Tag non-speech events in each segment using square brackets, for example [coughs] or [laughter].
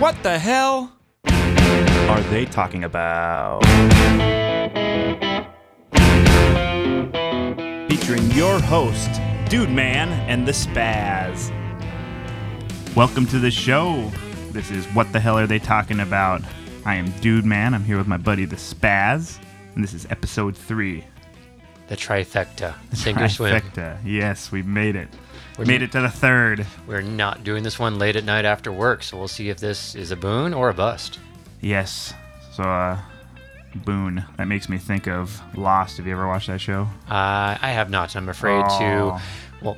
What the hell are they talking about? Featuring your host, Dude Man and the Spaz. Welcome to the show. This is What the Hell Are They Talking About? I am Dude Man. I'm here with my buddy, the Spaz, and this is episode three. The trifecta. Sink or swim. Trifecta. Yes, we made it. We're made it to the third. We're not doing this one late at night after work, so we'll see if this is a boon or a bust. Yes. So, uh, Boone. That makes me think of Lost. Have you ever watched that show? Uh, I have not. I'm afraid Oh. to. Well,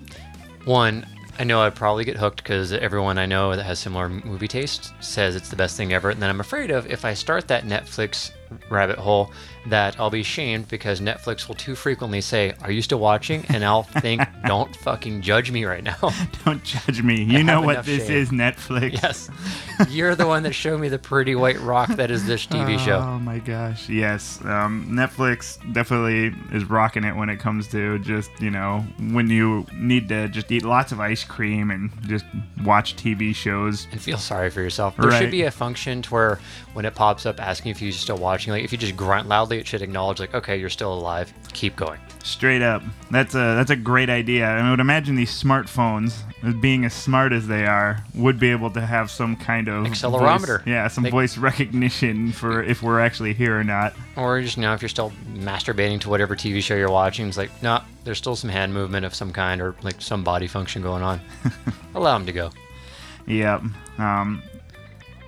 one, I know I'd probably get hooked because everyone I know that has similar movie taste says it's the best thing ever. And then I'm afraid of if I start that Netflix rabbit hole, that I'll be shamed because Netflix will too frequently say, "Are you still watching?" And I'll [laughs] think, "Don't fucking judge me right now." [laughs] Don't judge me. You know what this shame. is, Netflix. yes, you're the one that showed me the pretty white rock that is this TV show. [laughs] Oh my gosh. Yes. Um, Netflix definitely is rocking it when it comes to just, you know, when you need to just eat lots of ice cream and just watch TV shows. and feel sorry for yourself. There Right. should be a function to where when it pops up asking if you're still watching, like if you just grunt loudly, it should acknowledge like, okay, you're still alive. Keep going. Straight up. That's a that's a great idea. I would imagine these smartphones, being as smart as they are, would be able to have some kind of Accelerometer. voice- yeah, some They- voice recognition for if we're actually here or not. Or just you know, if you're still masturbating to whatever TV show you're watching, it's like, no, there's still some hand movement of some kind or like some body function going on. [laughs] Allow them to go. Yep. Um,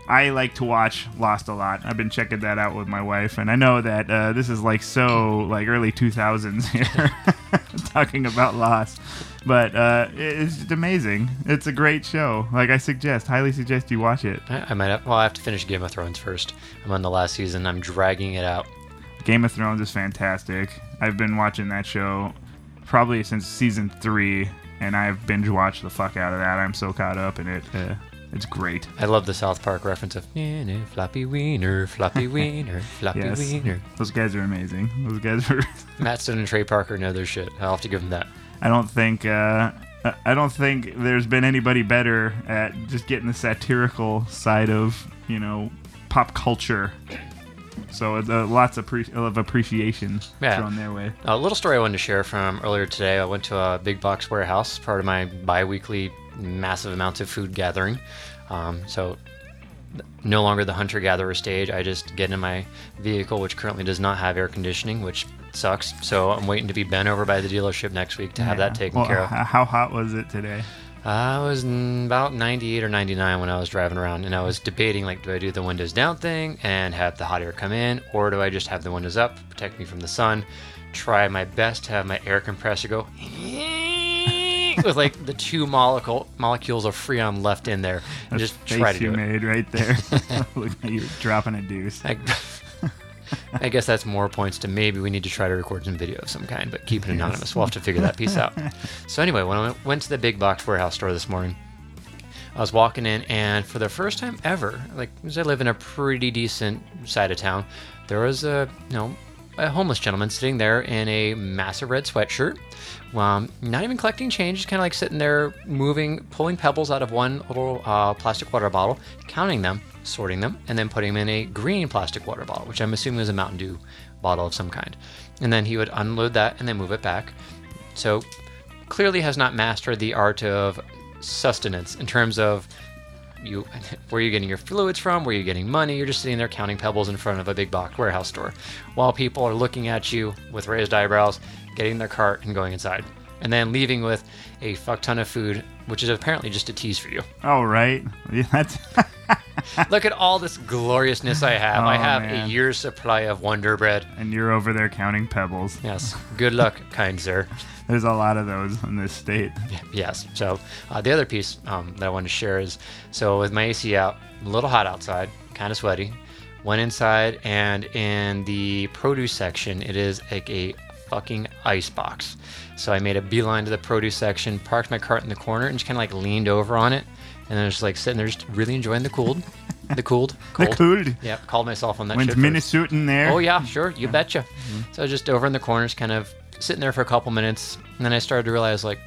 I like to watch Lost a lot. I've been checking that out with my wife, and I know that uh, this is like so like early 2000s [laughs] here, [laughs] talking about Lost. But uh, it's just amazing. It's a great show. Like I suggest, highly suggest you watch it. I, I might have, well, I have to finish Game of Thrones first. I'm on the last season. I'm dragging it out. Game of Thrones is fantastic. I've been watching that show probably since season three, and I've binge watched the fuck out of that. I'm so caught up in it. Uh, it's great. I love the South Park reference of "Yeah, yeah, floppy wiener, floppy [laughs] wiener, floppy Yes, wiener. those guys are amazing. Those guys are. [laughs] Matt Stone and Trey Parker know their shit. I'll have to give them that. I don't think uh, I don't think there's been anybody better at just getting the satirical side of you know pop culture. So uh, lots of, pre- of appreciation Yeah. thrown their way. A little story I wanted to share from earlier today. I went to a big box warehouse, part of my bi-weekly massive amounts of food gathering. Um, so no longer the hunter-gatherer stage. I just get in my vehicle, which currently does not have air conditioning, which sucks. So I'm waiting to be bent over by the dealership next week to have that taken Well, care of. How hot was it today? I was about 98 or 99 when I was driving around, and I was debating like, do I do the windows down thing and have the hot air come in, or do I just have the windows up, protect me from the sun? Try my best to have my air compressor go [laughs] with like the two molecule molecules of freon left in there, and That's just try to you do it. made right there. [laughs] [laughs] Look like you're dropping a deuce. I, [laughs] I guess that's more points to maybe we need to try to record some video of some kind, but keep it anonymous. We'll have to figure that piece out. [laughs] So anyway, when I went- to the big box warehouse store this morning, I was walking in, and for the first time ever, like because I live in a pretty decent side of town, there was a you know a homeless gentleman sitting there in a massive red sweatshirt, um, not even collecting change, just kind of like sitting there, moving, pulling pebbles out of one little uh, plastic water bottle, counting them, sorting them, and then putting them in a green plastic water bottle, which I'm assuming is a Mountain Dew bottle of some kind. And then he would unload that and then move it back. So clearly has not mastered the art of sustenance in terms of you [laughs] where you're getting your fluids from, where you're getting money. You're just sitting there counting pebbles in front of a big box warehouse store, while people are looking at you with raised eyebrows, getting their cart and going inside, and then leaving with a fuck ton of food, which is apparently just a tease for you. Oh right, [laughs] that's [laughs] Look at all this gloriousness I have. I Oh, have man. a year's supply of Wonder Bread. and you're over there counting pebbles. Yes. Good luck, [laughs] kind sir. There's a lot of those in this state. [laughs] Yes. So uh, the other piece um, that I wanted to share is so with my AC out, a little hot outside, kind of sweaty. Went inside, and in the produce section, it is like a fucking ice box. So I made a beeline to the produce section, parked my cart in the corner, and just kind of like leaned over on it, and then just like sitting there, just really enjoying the cooled, the cooled, [laughs] The cooled. Yep, called myself on that. When's shit first. Minnesota there? Oh yeah, sure, you betcha. So I was just over in the corners, kind of sitting there for a couple minutes, and then I started to realize, like,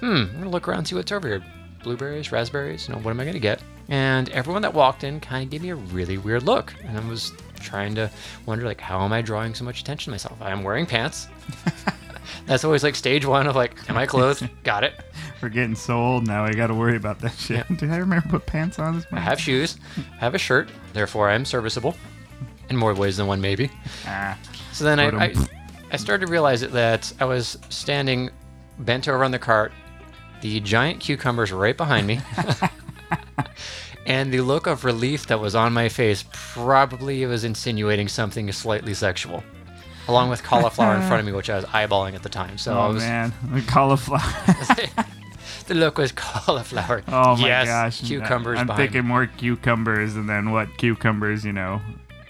hmm, I'm gonna look around and see what's over here. Blueberries, raspberries. You know, what am I gonna get? and everyone that walked in kind of gave me a really weird look, and I was trying to wonder like, how am I drawing so much attention to myself? I'm wearing pants. [laughs] That's always like stage one of like, am I clothed? [laughs] Got it. We're getting so old now. I got to worry about that shit. [laughs] Did I remember to put pants on this I have shoes, I have a shirt, therefore I am serviceable, in more ways than one maybe. Ah, So then I, I, I started to realize that I was standing bent over on the cart, the giant cucumbers right behind me, [laughs] and the look of relief that was on my face probably was insinuating something slightly sexual, along with cauliflower in front of me, [laughs] which I was eyeballing at the time. So oh was, man, the cauliflower. [laughs] the look was cauliflower. [laughs] oh my yes, gosh, cucumbers I'm thinking more cucumbers, and then what cucumbers? You know,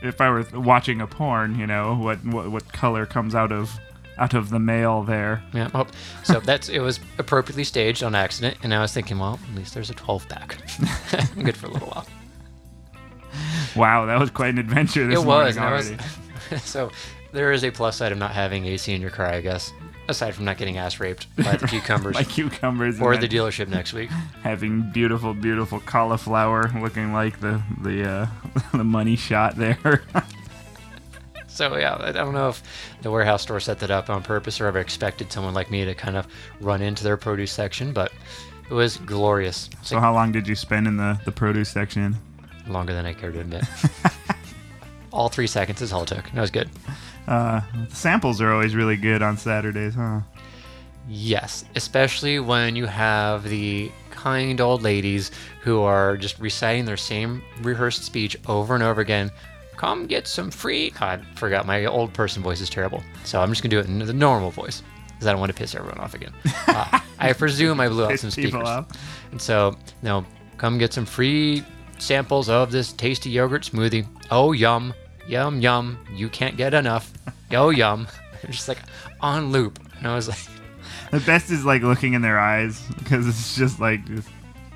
if I were watching a porn, you know, what what, what color comes out of out of the male there? Yeah. Well, so that's it was appropriately staged on accident, and I was thinking, well, at least there's a 12 pack. Good for a little while. Wow, that was quite an adventure. This it was. morning and I already. was so there is a plus side of not having AC in your car, I guess. Aside from not getting ass raped by the [laughs] cucumbers like cucumbers, or the dealership next week. having beautiful, beautiful cauliflower looking like the the uh, [laughs] the money shot there. [laughs] So yeah, I don't know if the warehouse store set that up on purpose or ever expected someone like me to kind of run into their produce section, but it was glorious. So how long did you spend in the the produce section? longer than I care to admit. All three seconds is all it took. That was good. Uh, samples are always really good on Saturdays, huh? Yes, especially when you have the kind old ladies who are just reciting their same rehearsed speech over and over again. Come get some free. God, forgot my old person voice is terrible, so I'm just gonna do it in the normal voice because I don't want to piss everyone off again. [laughs] Uh, I presume I blew out some speakers, and so no, come get some free samples of this tasty yogurt smoothie. Oh yum, yum yum. You can't get enough. Oh yum. [laughs] just like on loop, and I was like. [laughs] The best is like looking in their eyes because it's just like, just,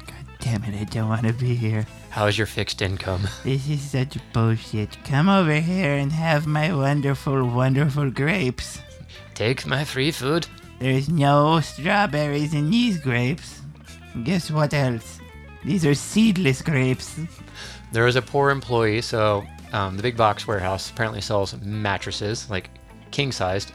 God damn it, I don't want to be here. How's your fixed income? [laughs] This is such bullshit. Come over here and have my wonderful, wonderful grapes. Take my free food. There's no strawberries in these grapes. Guess what else? These are seedless grapes. There was a poor employee, so um, the big box warehouse apparently sells mattresses, like king sized.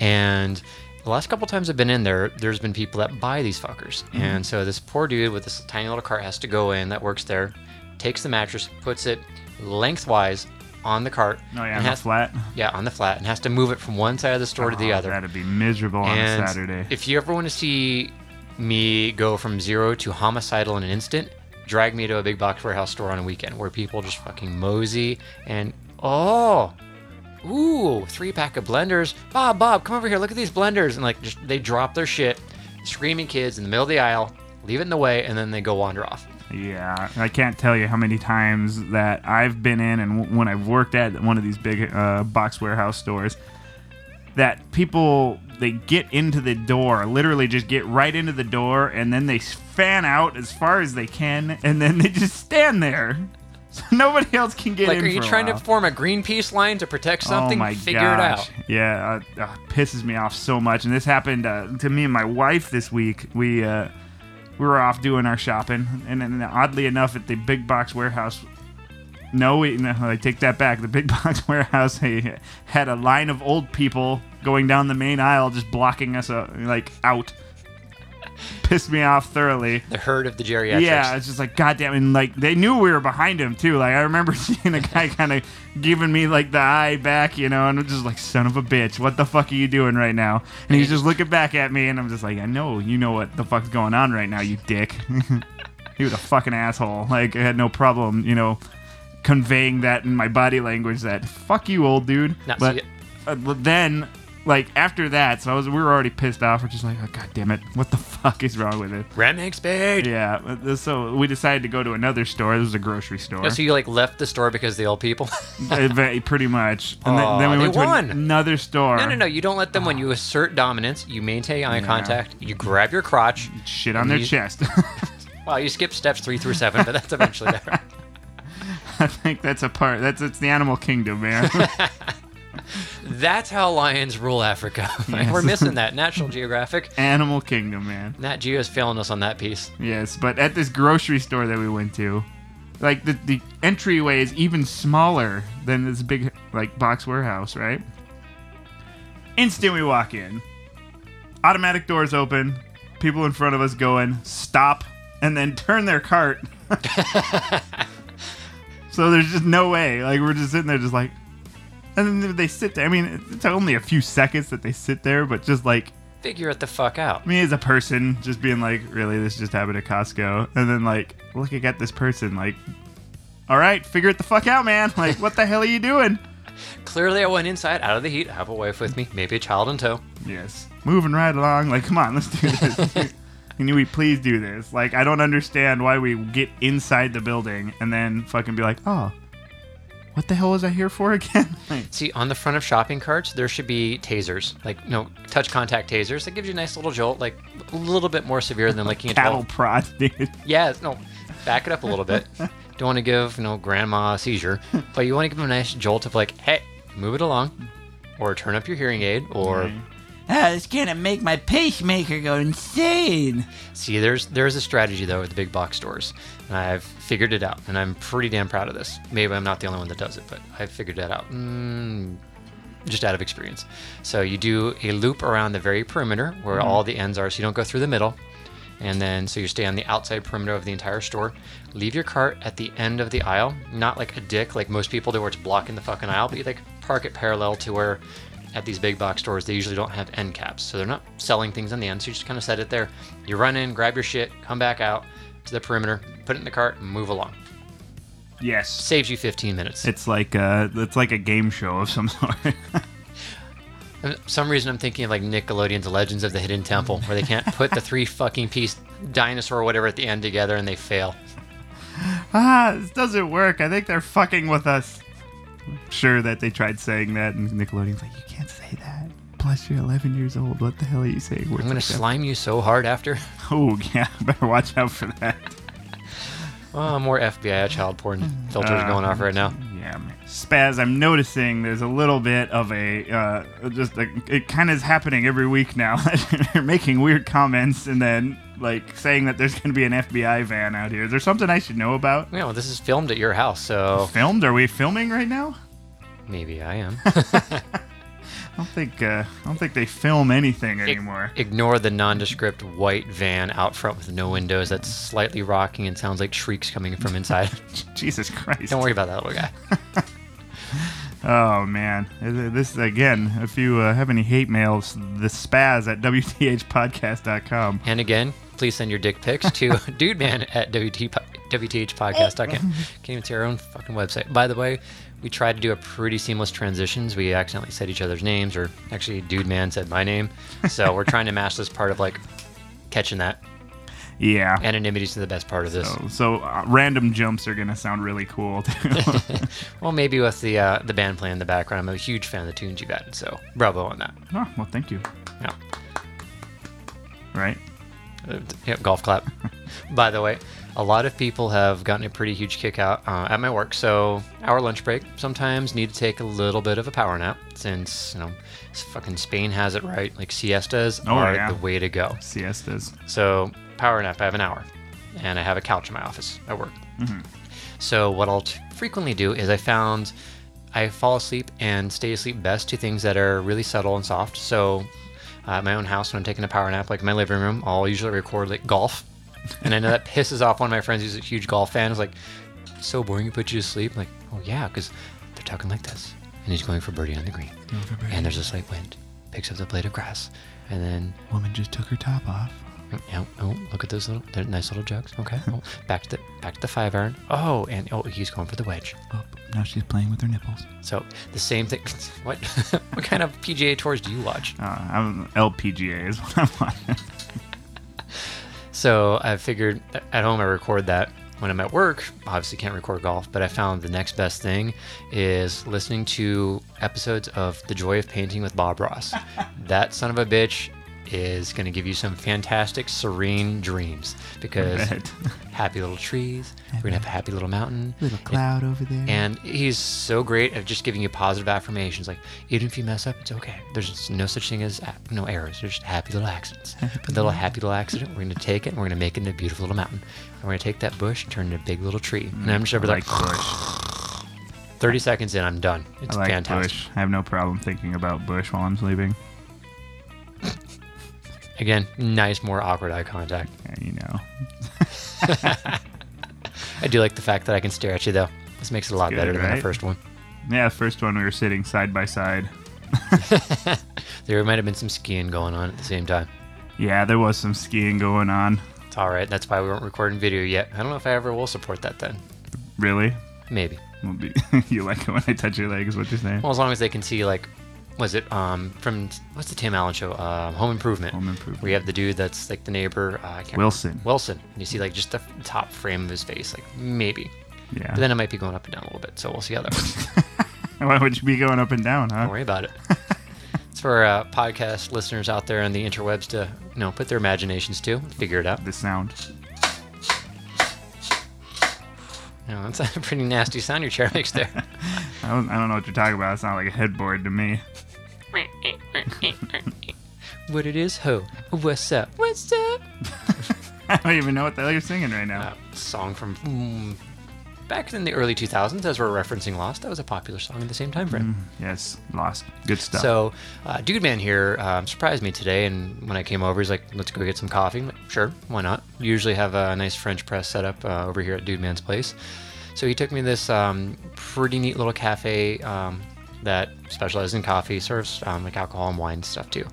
and the last couple times I've been in there, there's been people that buy these fuckers. And so this poor dude with this tiny little cart has to go in that works there, takes the mattress, puts it lengthwise on the cart. Oh yeah, and on the flat. Yeah, on the flat, and has to move it from one side of the store to the Oh, other. That'd be miserable on And a Saturday. If you ever want to see me go from zero to homicidal in an instant, drag me to a big box warehouse store on a weekend where people just fucking mosey and oh, ooh, three pack of blenders. Bob, Bob, come over here. Look at these blenders. And like, just they drop their shit, screaming kids in the middle of the aisle, leave it in the way, and then they go wander off. Yeah, I can't tell you how many times that I've been in, and w- when I've worked at one of these big uh, box warehouse stores, that people they get into the door, literally just get right into the door, and then they fan out as far as they can, and then they just stand there, [laughs] so nobody else can get Like, in. Like, are you trying to form a Greenpeace line to protect something? Oh my Figure gosh. it out. Yeah, uh, uh, pisses me off so much. And this happened uh, to me and my wife this week. We uh, we were off doing our shopping, and, and oddly enough, at the big box warehouse. No, we, no, I take that back. The big [laughs] box warehouse they had a line of old people going down the main aisle, just blocking us uh, like out. [laughs] Pissed me off thoroughly. The herd of the geriatrics. Yeah, it's just like goddamn, and like they knew we were behind him too. Like I remember [laughs] seeing a guy kind of giving me like the eye back, you know, and I'm just like, son of a bitch, what the fuck are you doing right now? And he's just looking back at me, and I'm just like, I know, you know what the fuck's going on right now, you dick. he was a fucking asshole. Like I had no problem, you know, conveying that in my body language that fuck you, old dude. No, but uh, but then. Like after that, so I was we were already pissed off. We're just like, oh, god damn it, what the [laughs] fuck is wrong with it? Redneck Spade. Yeah, uh, so we decided to go to another store. This was a grocery store. Oh, so you like left the store because of the old people? [laughs] Pretty much. And then, then we went to won. another store. No, no, no. You don't let them when you assert dominance. You maintain eye Yeah. contact. You grab your crotch. Shit on their you- chest. [laughs] Well, you skip steps three through seven, but that's eventually there. [laughs] I think that's a part. That's it's the animal kingdom, man. [laughs] [laughs] That's how lions rule Africa. We're missing that. National Geographic. Animal Kingdom, man. Nat Geo is failing us on that piece. Yes, but at this grocery store that we went to, like the the entryway is even smaller than this big like box warehouse, right? Instant we walk in. Automatic doors open. People in front of us going, stop, and then turn their cart. So there's just no way. Like we're just sitting there just like and then they sit there. I mean, it's only a few seconds that they sit there, but just like Figure it the fuck out. me as a person just being like really this just happened at costco and then like looking at this person like all right figure it the fuck out man like what the hell are you doing [laughs] Clearly, I went inside out of the heat. I have a wife with me, maybe a child in tow. yes moving right along like come on let's do this [laughs] can we please do this like i don't understand why we get inside the building and then fucking be like oh what the hell was i here for [laughs] again like, See, on the front of shopping carts, there should be tasers, like you know, touch contact tasers. That gives you a nice little jolt, like a little bit more severe than licking a cattle 12. prod [laughs] dude Yeah, no, back it up a little bit. [laughs] Don't want to give you know grandma a seizure, but you want to give them a nice jolt of like, hey, move it along, or turn up your hearing aid, or Ah, it's gonna make my pacemaker go insane. see, there's there's a strategy though at the big box stores, and I've figured it out, and I'm pretty damn proud of this. Maybe I'm not the only one that does it, but I've figured that out. Mm, just out of experience. So you do a loop around the very perimeter where all the ends are, so you don't go through the middle. And then, so you stay on the outside perimeter of the entire store. Leave your cart at the end of the aisle, not like a dick like most people do, where it's blocking the fucking aisle, but you like park it parallel to where at these big box stores they usually don't have end caps, so they're not selling things on the end. So you just kind of set it there. You run in, grab your shit, come back out to the perimeter, put it in the cart, and move along. yes Saves you 15 minutes. it's like uh it's like a game show of some [laughs] sort For some reason, I'm thinking of like Nickelodeon's Legends of the Hidden Temple, where they can't [laughs] put the three fucking piece dinosaur or whatever at the end together and they fail. ah, this doesn't work. I think they're fucking with us. Sure that they tried saying that, and Nickelodeon's like, you can't say that. Plus, you're 11 years old. What the hell are you saying? I'm gonna slime you so hard after. [laughs] Oh yeah, [laughs] better watch out for that. [laughs] Oh, more FBI child porn filters going off right now. Yeah, man. Spaz, I'm noticing there's a little bit of a uh, just like it kind of is happening every week now. They're making weird comments and then like saying that there's going to be an FBI van out here. Is there something I should know about? You know, this is filmed at your house, so Filmed? Are we filming right now? maybe I am. [laughs] I don't think uh, I don't think they film anything anymore. Ignore the nondescript white van out front with no windows that's slightly rocking and sounds like shrieks coming from inside. [laughs] Jesus Christ! Don't worry about that little guy. [laughs] Oh man, this again. If you uh, have any hate mails, the spaz at wthpodcast.com. And again, please send your dick pics to [laughs] dudeman at WT, WTHpodcast.com. Can't even see our own fucking website. By the way, we tried to do a pretty seamless transitions. We accidentally said each other's names, or actually, Dude Man said my name. So we're trying to match this part of like catching that. Yeah. Anonymity is the best part of this. So, so uh, random jumps are gonna sound really cool too. [laughs] Well, maybe with the uh, the band playing in the background, I'm a huge fan of the tunes you've added. So bravo on that. oh, well, thank you. Yeah. Right. Yeah, golf clap. By the way, a lot of people have gotten a pretty huge kick out uh, at my work. So our lunch break sometimes need to take a little bit of a power nap since you know fucking Spain has it right. Like siestas Oh, are yeah. the way to go. Siestas. So power nap, I have an hour, and I have a couch in my office at work. So what I'll t- frequently do is I found I fall asleep and stay asleep best to things that are really subtle and soft. So Uh, at my own house, when I'm taking a power nap, like in my living room, I'll usually record like golf, and I know that pisses off one of my friends who's a huge golf fan. Is like, so boring, you put you to sleep. I'm like, oh yeah, because they're talking like this, and he's going for birdie on the green, and there's a slight wind, picks up the blade of grass, and then Woman just took her top off. Yeah. Oh, look at those little, they're nice little jugs. Okay. Oh, back to the back to the five iron. Oh, and oh, he's going for the wedge. Oh, now she's playing with her nipples. So the same thing. [laughs] What? [laughs] what kind of PGA tours do you watch? Uh, I'm LPGA is what I'm watching. [laughs] So I figured at home I record that. When I'm at work, obviously can't record golf, but I found the next best thing is listening to episodes of The Joy of Painting with Bob Ross. that son of a bitch is going to give you some fantastic, serene dreams because [laughs] happy little trees. We're going to have a happy little mountain. Little cloud over there. And he's so great at just giving you positive affirmations. Like, even if you mess up, it's okay. There's no such thing as no errors. There's just happy little accidents. a little happy little accident. We're going to take it and we're going to make it into a beautiful little mountain. And we're going to take that bush and turn it into a big little tree. And I'm just over like like Bush. 30 seconds in, I'm done. It's I like fantastic. Bush. I have no problem thinking about Bush while I'm sleeping. Again, nice, more awkward eye contact. Yeah, you know. [laughs] I do like the fact that I can stare at you, though. This makes it a lot good, better than the first one. Yeah, first one we were sitting side by side. [laughs] There might have been some skiing going on at the same time. Yeah, there was some skiing going on. It's all right. That's why we weren't recording video yet. I don't know if I ever will support that then. Really? Maybe. [laughs] You like it when I touch your legs? What you're saying? Well, as long as they can see, like, was it um from what's the Tim Allen show? Um, Home Improvement. Home Improvement. We have the dude that's like the neighbor. Uh, Wilson. Remember. Wilson. And you see like just the top frame of his face, like maybe. Yeah. But then it might be going up and down a little bit, so we'll see how that works. [laughs] Why would you be going up and down, huh? Don't worry about it. [laughs] it's for uh, podcast listeners out there on the interwebs to you know put their imaginations to figure it out. The sound. Know, that's a pretty nasty sound your chair makes there. [laughs] I don't, I don't know what you're talking about. It sounds like a headboard to me. [laughs] what it is, ho? What's up? What's up? [laughs] I don't even know what the hell you're singing right now. uh, song from mm, back in the early 2000s, as we're referencing Lost. That was a popular song in the same time frame. Yes, lost. Good stuff. So, uh, Dude Man here um, surprised me today, and when I came over, he's like, "Let's go get some coffee." Like, sure, why not? Usually have a nice French press set up uh, over here at Dude Man's place. So he took me to this um, pretty neat little cafe um, that specializes in coffee, serves um, like alcohol and wine stuff too.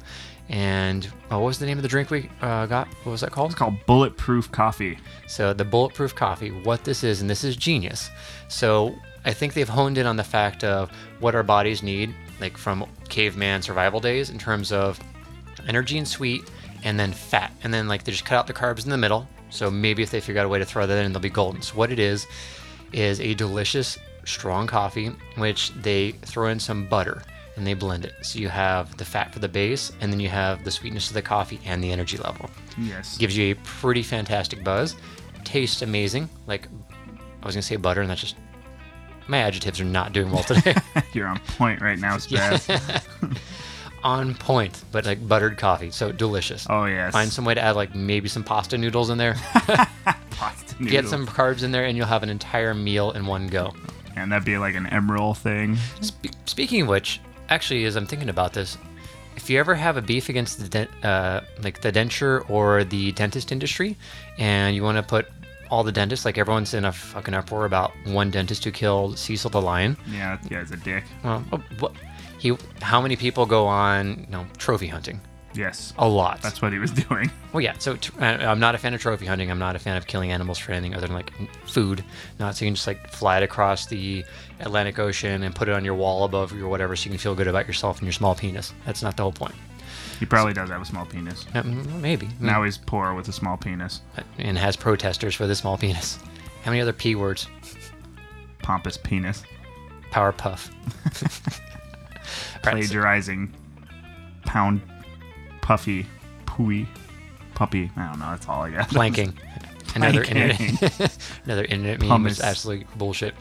And oh, what was the name of the drink we uh, got? What was that called? it's called bulletproof coffee. So the bulletproof coffee, what this is, and this is genius. So I think they've honed in on the fact of what our bodies need, like from caveman survival days, in terms of energy and sweet, and then fat, and then like they just cut out the carbs in the middle. So maybe if they figure out a way to throw that in, they'll be golden. So what it is, is a delicious strong coffee, which they throw in some butter and they blend it. So you have the fat for the base, and then you have the sweetness of the coffee and the energy level Yes. gives you a pretty fantastic buzz. Tastes amazing. Like I was gonna say butter, and that's just my adjectives are not doing well [laughs] today. You're on point right now, [laughs] Spaz. [laughs] On point, but like buttered coffee, so delicious. Oh yes. Find some way to add like maybe some pasta noodles in there. Pasta noodles. Get some carbs in there, and you'll have an entire meal in one go. And that'd be like an emerald thing. Spe- speaking of which, actually, as I'm thinking about this, if you ever have a beef against the dent, uh, like the denture or the dentist industry, and you want to put all the dentists, like everyone's in a fucking uproar about one dentist who killed Cecil the lion. Yeah, that guy's a dick. Well, oh, what, he, how many people go on, you know, trophy hunting? Yes. A lot. That's what he was [laughs] doing. Well, yeah. So tr- I- I'm not a fan of trophy hunting. I'm not a fan of killing animals for anything other than like food. Not so you can just like fly it across the Atlantic Ocean and put it on your wall above your whatever, so you can feel good about yourself and your small penis. That's not the whole point. He probably does have a small penis. Uh, Maybe. Now he's poor with a small penis. And has protesters for the small penis. [laughs] How many other p words? Pompous penis. Power puff. [laughs] Plagiarizing. Pound. Puffy. Pooey. Puppy. I don't know. That's all I got. planking. [laughs] Another internet, [laughs] another internet meme Hummus. absolutely bullshit.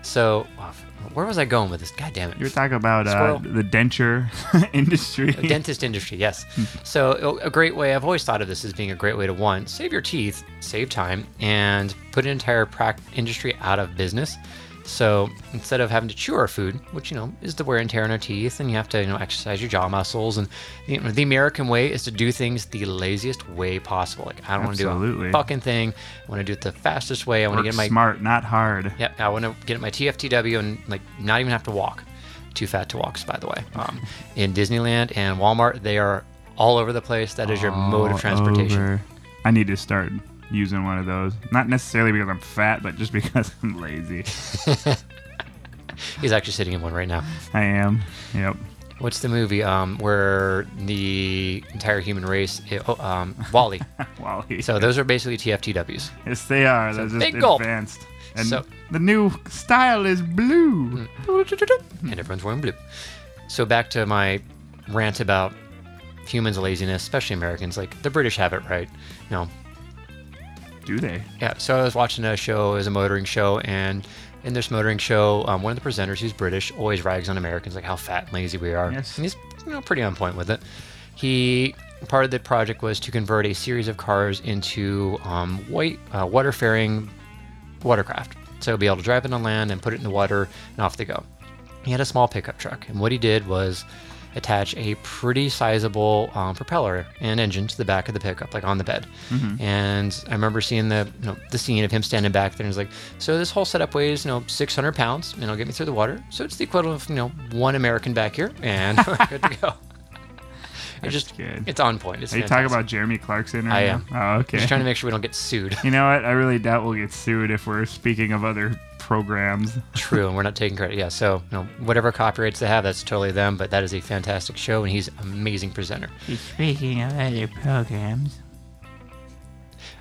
So, uh, where was I going with this? God damn it! You're talking about uh, the denture [laughs] industry. The dentist industry, yes. so, a a great way, I've always thought of this as being a great way to one, save your teeth, save time, and put an entire prac- industry out of business. So, instead of having to chew our food, which, you know, is the wear and tear on our teeth, and you have to, you know, exercise your jaw muscles, and you know, the American way is to do things the laziest way possible. Like, I don't want to do a fucking thing. I want to do it the fastest way. I want to get my smart, not hard. yeah, I want to get my TFTW and like not even have to walk. Too fat to walk, by the way. Um, in Disneyland and Walmart, they are all over the place. That is your mode of transportation. over. I need to start using one of those. Not necessarily because I'm fat, but just [laughs] because I'm lazy. [laughs] He's actually sitting in one right now. I am. Yep. What's the movie um, where the entire human race? Oh, um, WALL-E. [laughs] WALL-E. so those are basically TFTWs. yes, they are. They're just big gulp. advanced. And So- the new style is blue. and everyone's wearing blue. So back to my rant about humans' laziness, especially Americans. Like the British have it right. You know, Do they? yeah. So I was watching a show, it was a motoring show, and in this motoring show, um, one of the presenters, who's British, always rags on Americans, like how fat and lazy we are. Yes. And he's you know pretty on point with it. He part of the project was to convert a series of cars into um, white uh, water-faring watercraft. So he'll be able to drive it on land and put it in the water, and off they go. He had a small pickup truck, and what he did was attach a pretty sizable um, propeller and engine to the back of the pickup, like on the bed. And I remember seeing the you know, the scene of him standing back there, and he's like, "So this whole setup weighs you know 600 pounds, and it'll get me through the water. So it's the equivalent of you know one American back here, and [laughs] we're good to go." [laughs] It's just good. it's on point. It's Are you talking about Jeremy Clarkson? I Right am. now? Oh, okay. Just trying to make sure we don't get sued. You know what? I really doubt we'll get sued if we're speaking of other programs. [laughs] True, and we're not taking credit. Yeah, so you know, whatever copyrights they have, that's totally them. But that is a fantastic show, and he's an amazing presenter. Speaking of other programs,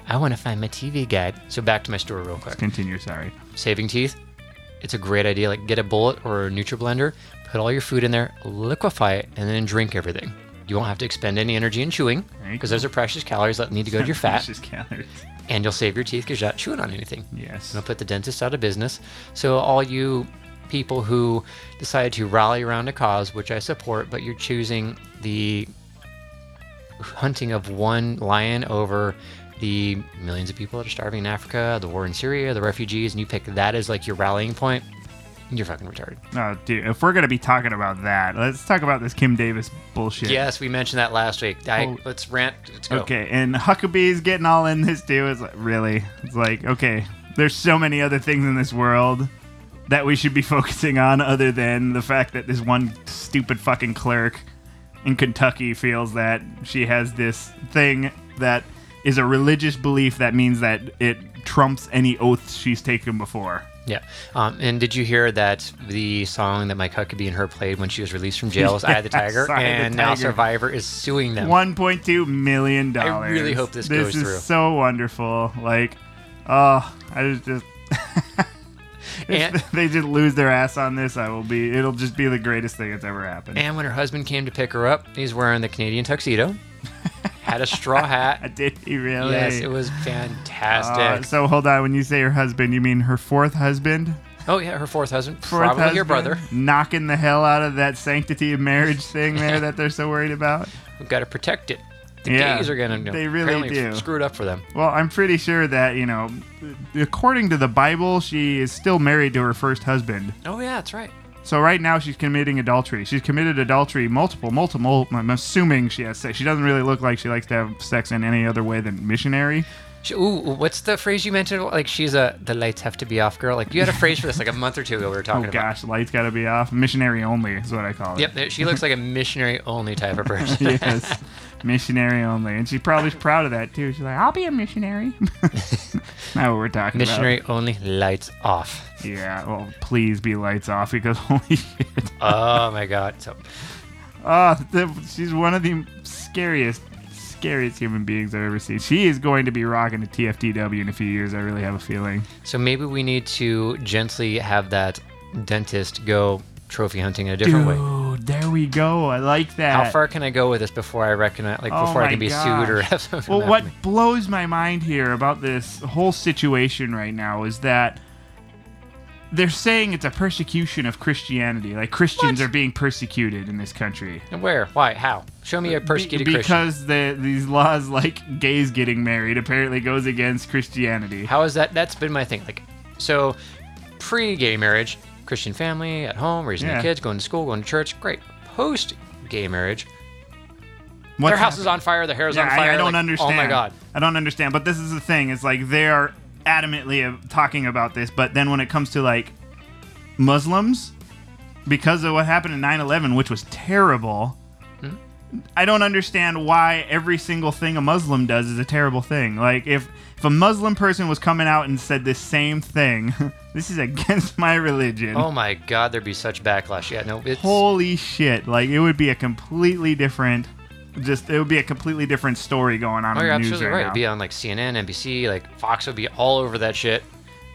I want to find my TV guide. So back to my story real quick. Continue. Sorry. Saving teeth, it's a great idea. Like get a bullet or a NutriBlender, put all your food in there, liquefy it, and then drink everything. You won't have to expend any energy in chewing because those are precious calories that need to go to your [laughs] fat, Precious calories. And you'll save your teeth because you're not chewing on anything. Yes. It'll put the dentist out of business. So all you people who decided to rally around a cause, which I support, but you're choosing the hunting of one lion over the millions of people that are starving in Africa, the war in Syria, the refugees, and you pick that as like your rallying point, you're fucking retarded. Oh, dude. If we're gonna be talking about that, let's talk about this Kim Davis bullshit. Yes, we mentioned that last week. I, Oh. Let's rant. Let's go. Okay, and Huckabee's getting all in this too. It's like, really? It's like, okay, there's so many other things in this world that we should be [laughs] focusing on other than the fact that this one stupid fucking clerk in Kentucky feels that she has this thing that is a religious belief that means that it trumps any oaths she's taken before. Yeah. Um, and did you hear that the song that Mike Huckabee and her played when she was released from jail was "Eye of the [laughs] Tiger"? Of the and now Tiger. Survivor is suing them. One point two million dollars. I really hope this This goes is so wonderful. Like, oh, I just. [laughs] And- if [laughs] they just lose their ass on this, I will be. It'll just be the greatest thing that's ever happened. And when her husband came to pick her up, he's wearing the Canadian tuxedo, had a straw hat. [laughs] Did he really? Yes, it was Uh, fantastic. so hold on. When you say her husband, you mean her fourth husband? oh yeah, her fourth husband, Fourth probably husband? your brother. Knocking the hell out of that sanctity of marriage [laughs] thing there that they're so worried about. We've got to protect it. The Yeah, gays are gonna. You know, they really do. Screw it up for them. Well, I'm pretty sure that, you know, according to the Bible, she is still married to her first husband. Oh yeah, that's right. So right now she's committing adultery. She's committed adultery multiple, multiple. I'm assuming she has sex. She doesn't really look like she likes to have sex in any other way than missionary. She, ooh, what's the phrase you mentioned? Like she's a the lights have to be off girl. Like you had a phrase for this like a month or two ago. We were oh, talking Oh about. gosh, lights got to be off. Missionary only is what I call it. Yep, she looks like a missionary only type of [laughs] person. yes, missionary only, and she's probably proud of that too. She's like, I'll be a missionary. [laughs] Not what we're talking missionary only lights off. Yeah. Well, please be lights off because [laughs] holy shit. Oh my god. So Oh, the, she's one of the scariest, scariest human beings I've ever seen. She is going to be rocking a TFTW in a few years. I really have a feeling. so maybe we need to gently have that dentist go trophy hunting in a different way. Dude, there we go. I like that. How far can I go with this before I recognize, like Oh before I can be sued or [laughs] have something Well, what blows my mind here about this whole situation right now is that they're saying it's a persecution of Christianity. Like Christians What? are being persecuted in this country. And Where? Why? How? Show me a persecuted Be- Christian. because the, these laws, like gays getting married, apparently goes against Christianity. How is that? That's been my thing. Like, so pre-gay marriage, Christian family at home, raising Yeah. their kids, going to school, going to church, great. Post-gay marriage, What's their house hap- is on fire, their hair is Yeah, on fire. I, I don't like, understand. Oh my god. I don't understand. But this is the thing. It's like they are adamantly talking about this, but then when it comes to like Muslims, because of what happened in 9/11, which was terrible. Hmm? I don't understand why every single thing a Muslim does is a terrible thing. Like if if a Muslim person was coming out and said this same thing, [laughs] this is against my religion. Oh my god, there'd be such backlash. Yeah, no, it's Holy shit! Like it would be a completely different, just it would be a completely different story going on Oh, in you're the news absolutely right right. It'd be on like CNN, NBC, like Fox would be all over that shit.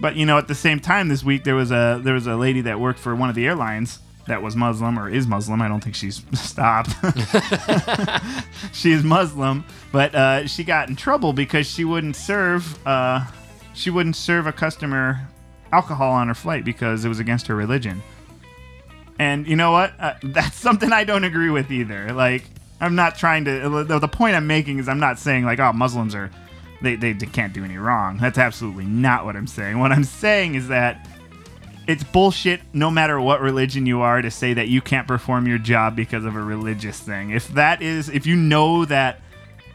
But you know, at the same time, this week there was a there was a lady that worked for one of the airlines that was Muslim or is Muslim. I don't think she's [laughs] stopped. [laughs] she is Muslim, but uh, she got in trouble because she wouldn't serve uh, she wouldn't serve a customer alcohol on her flight because it was against her religion. And you know what? Uh, [laughs] that's something I don't agree with either. Like, I'm not trying to. The, point I'm making is I'm not saying like, oh, Muslims are they they can't do any wrong. That's absolutely not what I'm saying. What I'm saying is that it's bullshit no matter what religion you are to say that you can't perform your job because of a religious thing. If that is if you know that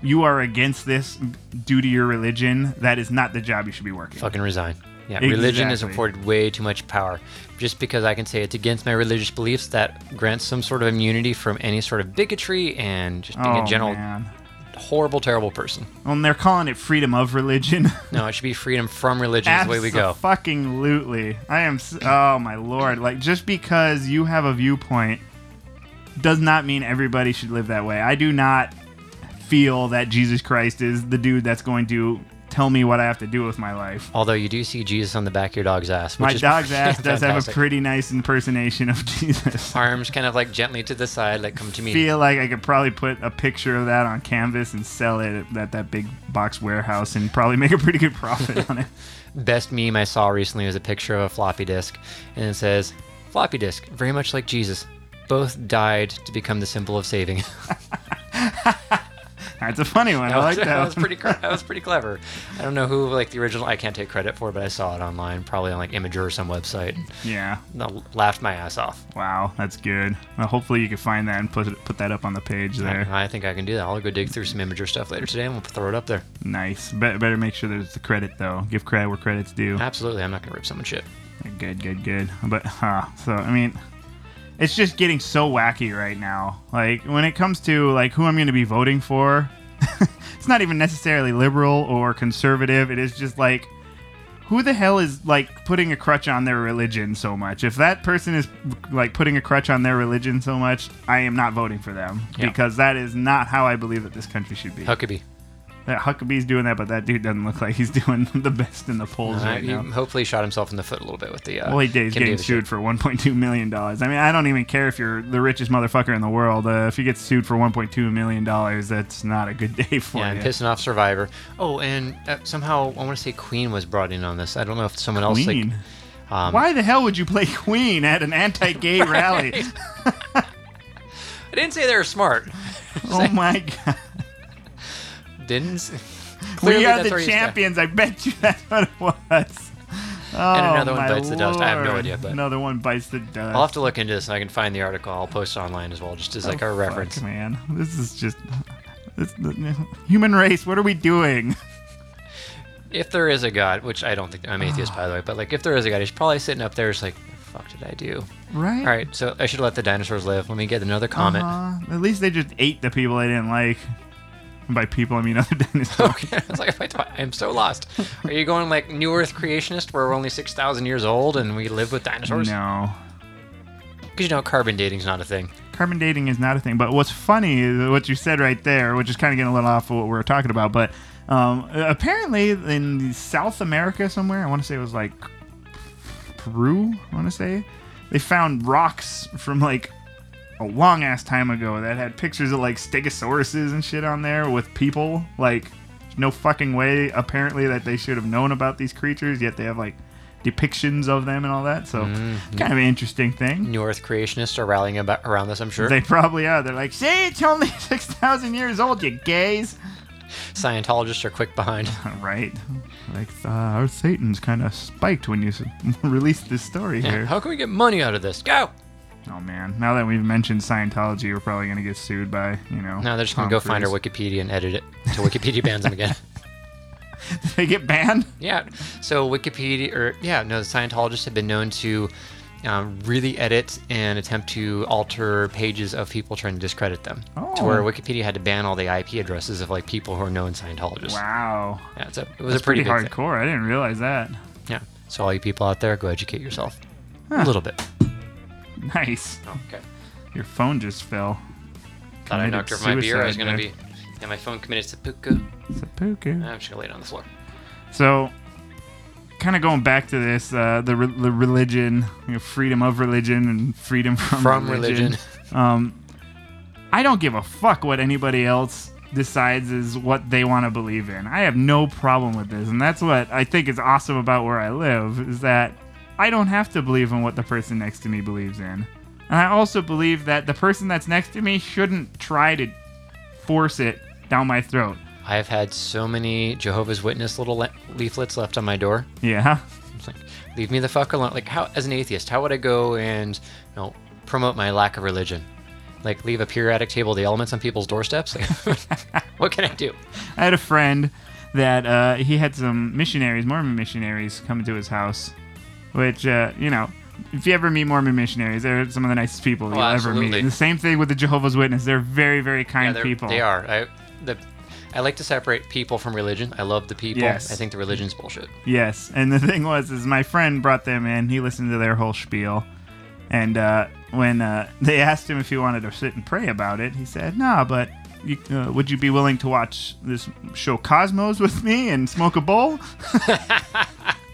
you are against this due to your religion, that is not the job you should be working. Fucking resign. Yeah, religion is Exactly. afforded way too much power. Just because I can say it's against my religious beliefs, that grants some sort of immunity from any sort of bigotry and just being Oh, a general man. horrible, terrible person. Well, and they're calling it freedom of religion. [laughs] No, it should be freedom from religion. Is the way we go. Fucking lootly. I am. s- Oh my lord! Like just because you have a viewpoint does not mean everybody should live that way. I do not feel that Jesus Christ is the dude that's going to tell me what I have to do with my life. Although you do see Jesus on the back of your dog's ass. Which My is dog's [laughs] ass does have a pretty nice impersonation of [laughs] Jesus. arms kind of like gently to the side, like come to me. feel like I could probably put a picture of that on canvas and sell it at that big box warehouse and probably make a pretty good profit on it. [laughs] Best meme I saw recently was a picture of a floppy disk, and it says, "Floppy disk, very much like Jesus, both died to become the symbol of saving." That's a funny one. I like [laughs] that. that was pretty. That was pretty clever. I don't know who like the original. I can't take credit for, but I saw it online, probably on like Imgur or some website. Yeah. I laughed my ass off. Wow, that's good. Well, hopefully you can find that and put it, put that up on the page there. I think I can do that. I'll go dig through some Imgur stuff later today, and we'll throw it up there. Nice. Be- better make sure there's the credit though. Give credit where credit's due. Absolutely, I'm not gonna rip someone's shit. Good, good, good. But uh, so I mean, it's just getting so wacky right now. Like when it comes to like who I'm going to be voting for, [laughs] it's not even necessarily liberal or conservative. It is just like who the hell is like putting a crutch on their religion so much? If that person is like putting a crutch on their religion so much, I am not voting for them Yeah. because that is not how I believe that this country should be. Huckabee. That Huckabee's doing that, but that dude doesn't look like he's [laughs] doing the best in the polls Uh, right he now. hopefully shot himself in the foot a little bit with the. Uh, Well, he did. He's getting sued for 1.2 million dollars. I mean, I don't even care if you're the richest motherfucker in the world. Uh, if you get sued for 1.2 million dollars, that's not a good [laughs] day for Yeah, you. and pissing off Survivor. Oh, and uh, somehow I want to say Queen was brought in on this. I don't know if someone else like. Um, Why the hell would you play Queen at an anti-gay [laughs] rally? I didn't say they were smart. oh my god! Didn't. [laughs] we are the where he's got- champions. I bet you that's what it was. Oh, another one my bites the dust. I have no idea, but another one bites the dust. I'll have to look into this and I can find the article. I'll post it online as well, just as like Oh, a reference. fuck, man. This is just this, the, human race. What are we doing? [laughs] If there is a God, which I don't think I'm atheist [sighs] by the way, but like if there is a God, he's probably sitting up there, just like, the fuck did I do? Right. All right, so I should let the dinosaurs live. Let me get another comment. Uh-huh. At least they just ate the people they didn't like. And by people, I mean [laughs] other dinosaurs. Okay, [laughs] I was like, I am so lost. Are you going like New Earth creationist, where we're only six thousand years old and we live with dinosaurs? no. Because you know carbon dating's not a thing. Carbon dating is not a thing. But what's funny is what you said right there, which is kind of getting a little off of what we were talking about. But um, apparently, in South America somewhere, I want to say it was like Peru, I want to say, they found rocks from like a long ass time ago that had pictures of like stegosauruses and shit on there with people. Like, no fucking way, apparently, that they should have known about these creatures, yet they have like depictions of them and all that. So, kind of an interesting thing. New Earth creationists are rallying about around this, I'm sure. They probably are. They're like, see, it's only [laughs] 6,000 years old, you gays. Scientologists are quick behind. [laughs] right. Like, uh, our Satan's kind of spiked when you [laughs] released this story Yeah, here. How can we get money out of this? Go! Oh, man. Now that we've mentioned Scientology, we're probably going to get sued by, you know. Now they're just gonna Tom go find our Cruise. Wikipedia and edit it until Wikipedia bans them again. [laughs] [laughs] they get banned? Yeah. So Wikipedia, or yeah, no, the Scientologists have been known to um, really edit and attempt to alter pages of people trying to discredit them. To where Oh. Wikipedia had to ban all the IP addresses of like people who are known Scientologists. Wow. Yeah, it's a, it was That's a pretty, pretty big thing. hardcore. I didn't realize that. Yeah. So all you people out there, go educate yourself a little bit. [laughs] Nice. Okay. Your phone just fell. Thought I knocked over my beer. I was gonna be. Yeah, my phone committed seppuku. Seppuku. I'm just gonna lay it on the floor. So, kind of going back to this, uh, the, re- the religion, you know, freedom of religion and freedom from, From religion. [laughs] Um, I don't give a fuck what anybody else decides is what they want to believe in. I have no problem with this, and that's what I think is awesome about where I live is that I don't have to believe in what the person next to me believes in. And I also believe that the person that's next to me shouldn't try to force it down my throat. I've had so many Jehovah's Witness little le- leaflets left on my door. Yeah. It's like, leave me the fuck alone. Like, how, as an atheist, how would I go and, you know, promote my lack of religion? Like, leave a periodic table of the elements on people's doorsteps? Like, [laughs] what can I do? I had a friend that uh, he had some missionaries, Mormon missionaries, come to his house, which, uh, you know, if you ever meet Mormon missionaries, they're some of the nicest people you'll ever meet. And the same thing with the Jehovah's Witness. They're very, very kind they're- people. They are. I, the, I like to separate people from religion. I love the people. Yes. I think the religion's bullshit. Yes, and the [laughs] thing was, is my friend brought them in. He listened to their whole spiel, and uh, when uh, they asked him if he wanted to sit and pray about it, he said, "No, but you, uh, would you be willing to watch this show Cosmos with me and smoke a bowl?" [laughs] [laughs]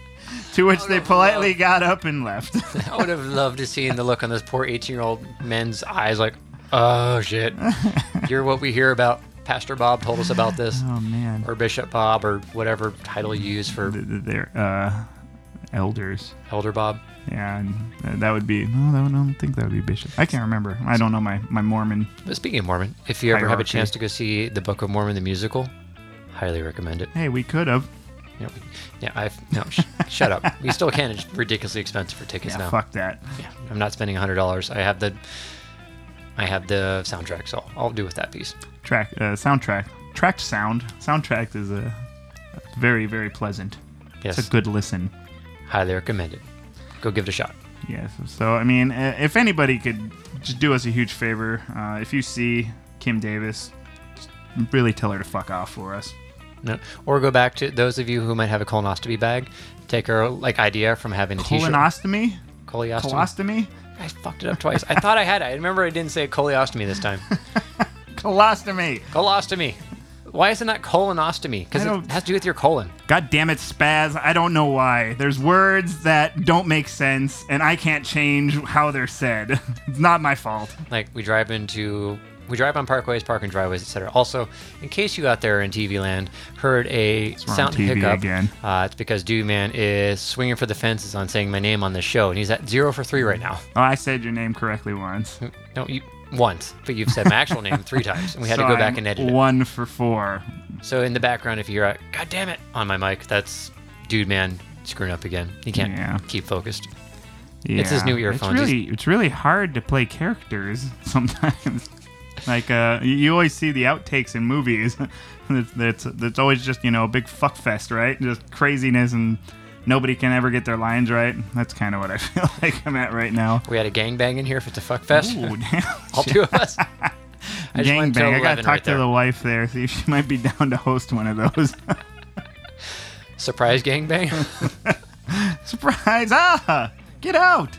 to which they politely got up and left. [laughs] I would have loved to see the look on those poor 18 year old men's eyes like, oh shit. [laughs] You're what we hear about. Pastor Bob told us about this. oh man, Or Bishop Bob, or whatever title you use for Th- th- uh, elders. Elder Bob. Yeah, and uh, that would be no. I don't think that would be bishop. I can't remember. I don't know my my Mormon. But speaking of Mormon, if you ever have a chance to go see the Book of Mormon, the musical, highly recommend it. Hey, we could have. Yeah, yeah I've, no, sh- shut up. We still can. It's ridiculously expensive for tickets Yeah, now. fuck that. Yeah, I'm not spending $100. I have the. I have the soundtrack, so I'll do with that piece. track uh, soundtrack tracked sound soundtrack is a very very pleasant Yes, it's a good listen highly recommend it. Go give it a shot. yes so i mean uh, if anybody could just do us a huge favor uh, if you see kim davis just really tell her to fuck off for us No, or go back to those of you who might have a colonoscopy bag. Take our like idea from having a t-shirt. colonostomy Colostomy. colostomy I fucked it up twice. I thought I had it. I remember I didn't say colostomy this time. [laughs] colostomy Colostomy. Why is it not colonostomy? Because it has to do with your colon. god damn it spaz i don't know why there's words that don't make sense and i can't change how they're said [laughs] it's not my fault Like we drive into, we drive on parkways, parking driveways, etc. Also, in case you out there in TV land heard a sound hiccup, again. Uh, it's because Dude Man is swinging for the fences on saying my name on the show, and he's at zero for three right now. oh i said your name correctly once No, you once, but you've said my actual name three [laughs] times, and we had So to go back I'm and edit it. one for four So in the background, if you hear a "God damn it" on my mic, that's Dude Man screwing up again. He can't Yeah. keep focused. It's his new earphones. It's really, it's really hard to play characters [laughs] sometimes. [laughs] like uh, you- always see the outtakes in movies. [laughs] it's, it's, it's always just you know a big fuck fest, right? Just craziness and nobody can ever get their lines right. That's kind of what I [laughs] feel like I'm at right now. We had a gangbang in here if it's a fuck fest. Ooh, damn. All two of us. I just went to Gangbang. I gotta talk right to the wife there, see if she might be down to host one of those. Surprise gangbang. Surprise! Ah, get out!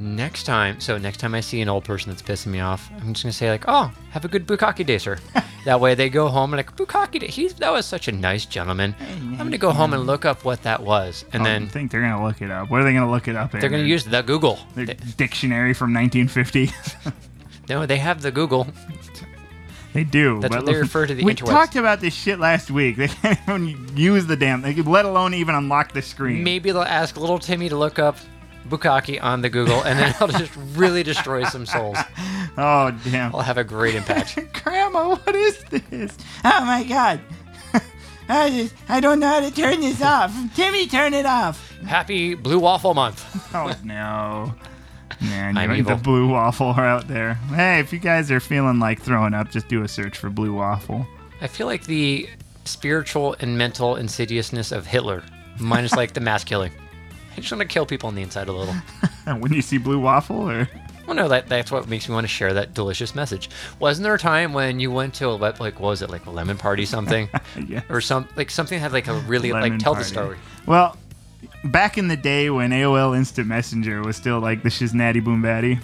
Next time, so next time I see an old person that's pissing me off, I'm just gonna say like, "Oh, have a good bukkake day, sir." [laughs] that way they go home and like, "Bukkake day. He's that was such a nice gentleman." I'm gonna go home and look up what that was, and I then think they're gonna look it up. What are they gonna look it up? in? they're gonna use the Google. their They, dictionary from 1950. [laughs] no, they have the Google. [laughs] They do. That's but what they refer to the we interwebs. talked about this shit last week. They can't even use the damn thing, let alone even unlock the screen. Maybe they'll ask little Timmy to look up bukkake on the Google, and then I'll just really destroy some souls. [laughs] Oh damn! I'll have a great impact. [laughs] Grandma, what is this? Oh my god. [laughs] I just, I don't know how to turn this off. Timmy, turn it off. Happy Blue Waffle Month. Oh no. Man, you evil. the blue waffle are out there. Hey, if you guys are feeling like throwing up, just do a search for blue waffle. I feel like the spiritual and mental insidiousness of Hitler, minus like the mass killing. I just want to kill people on the inside a little. [laughs] When you see blue waffle, or Well, no, that that's what makes me want to share that delicious message. Wasn't there a time when you went to a like what was it like a lemon party something, [laughs] yeah. or some like something had like a really Lemon like tell party. the story. Well, back in the day when AOL Instant Messenger was still like the shiznatty boom batty,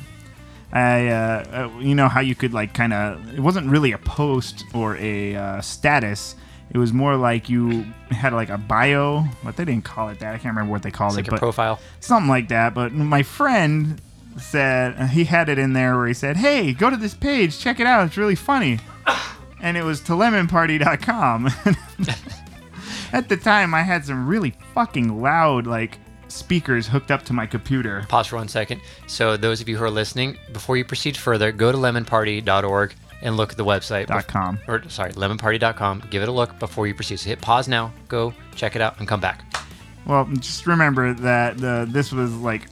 I, uh, uh, you know how you could like kind of, it wasn't really a post or a uh, status. It was more like you had like a bio, but they didn't call it that. I can't remember what they called It's it, like a but profile. something like that. But my friend said uh, he had it in there where he said, "Hey, go to this page, check it out. It's really funny." [coughs] And it was to lemonparty.com. [laughs] At the time, I had some really fucking loud like speakers hooked up to my computer. Pause for one second. So, those of you who are listening, before you proceed further, go to lemonparty.org and look at the website. Dot com. Or, sorry, lemonparty.com. Give it a look before you proceed. So, hit pause now, go check it out, and come back. Well, just remember that uh, this was like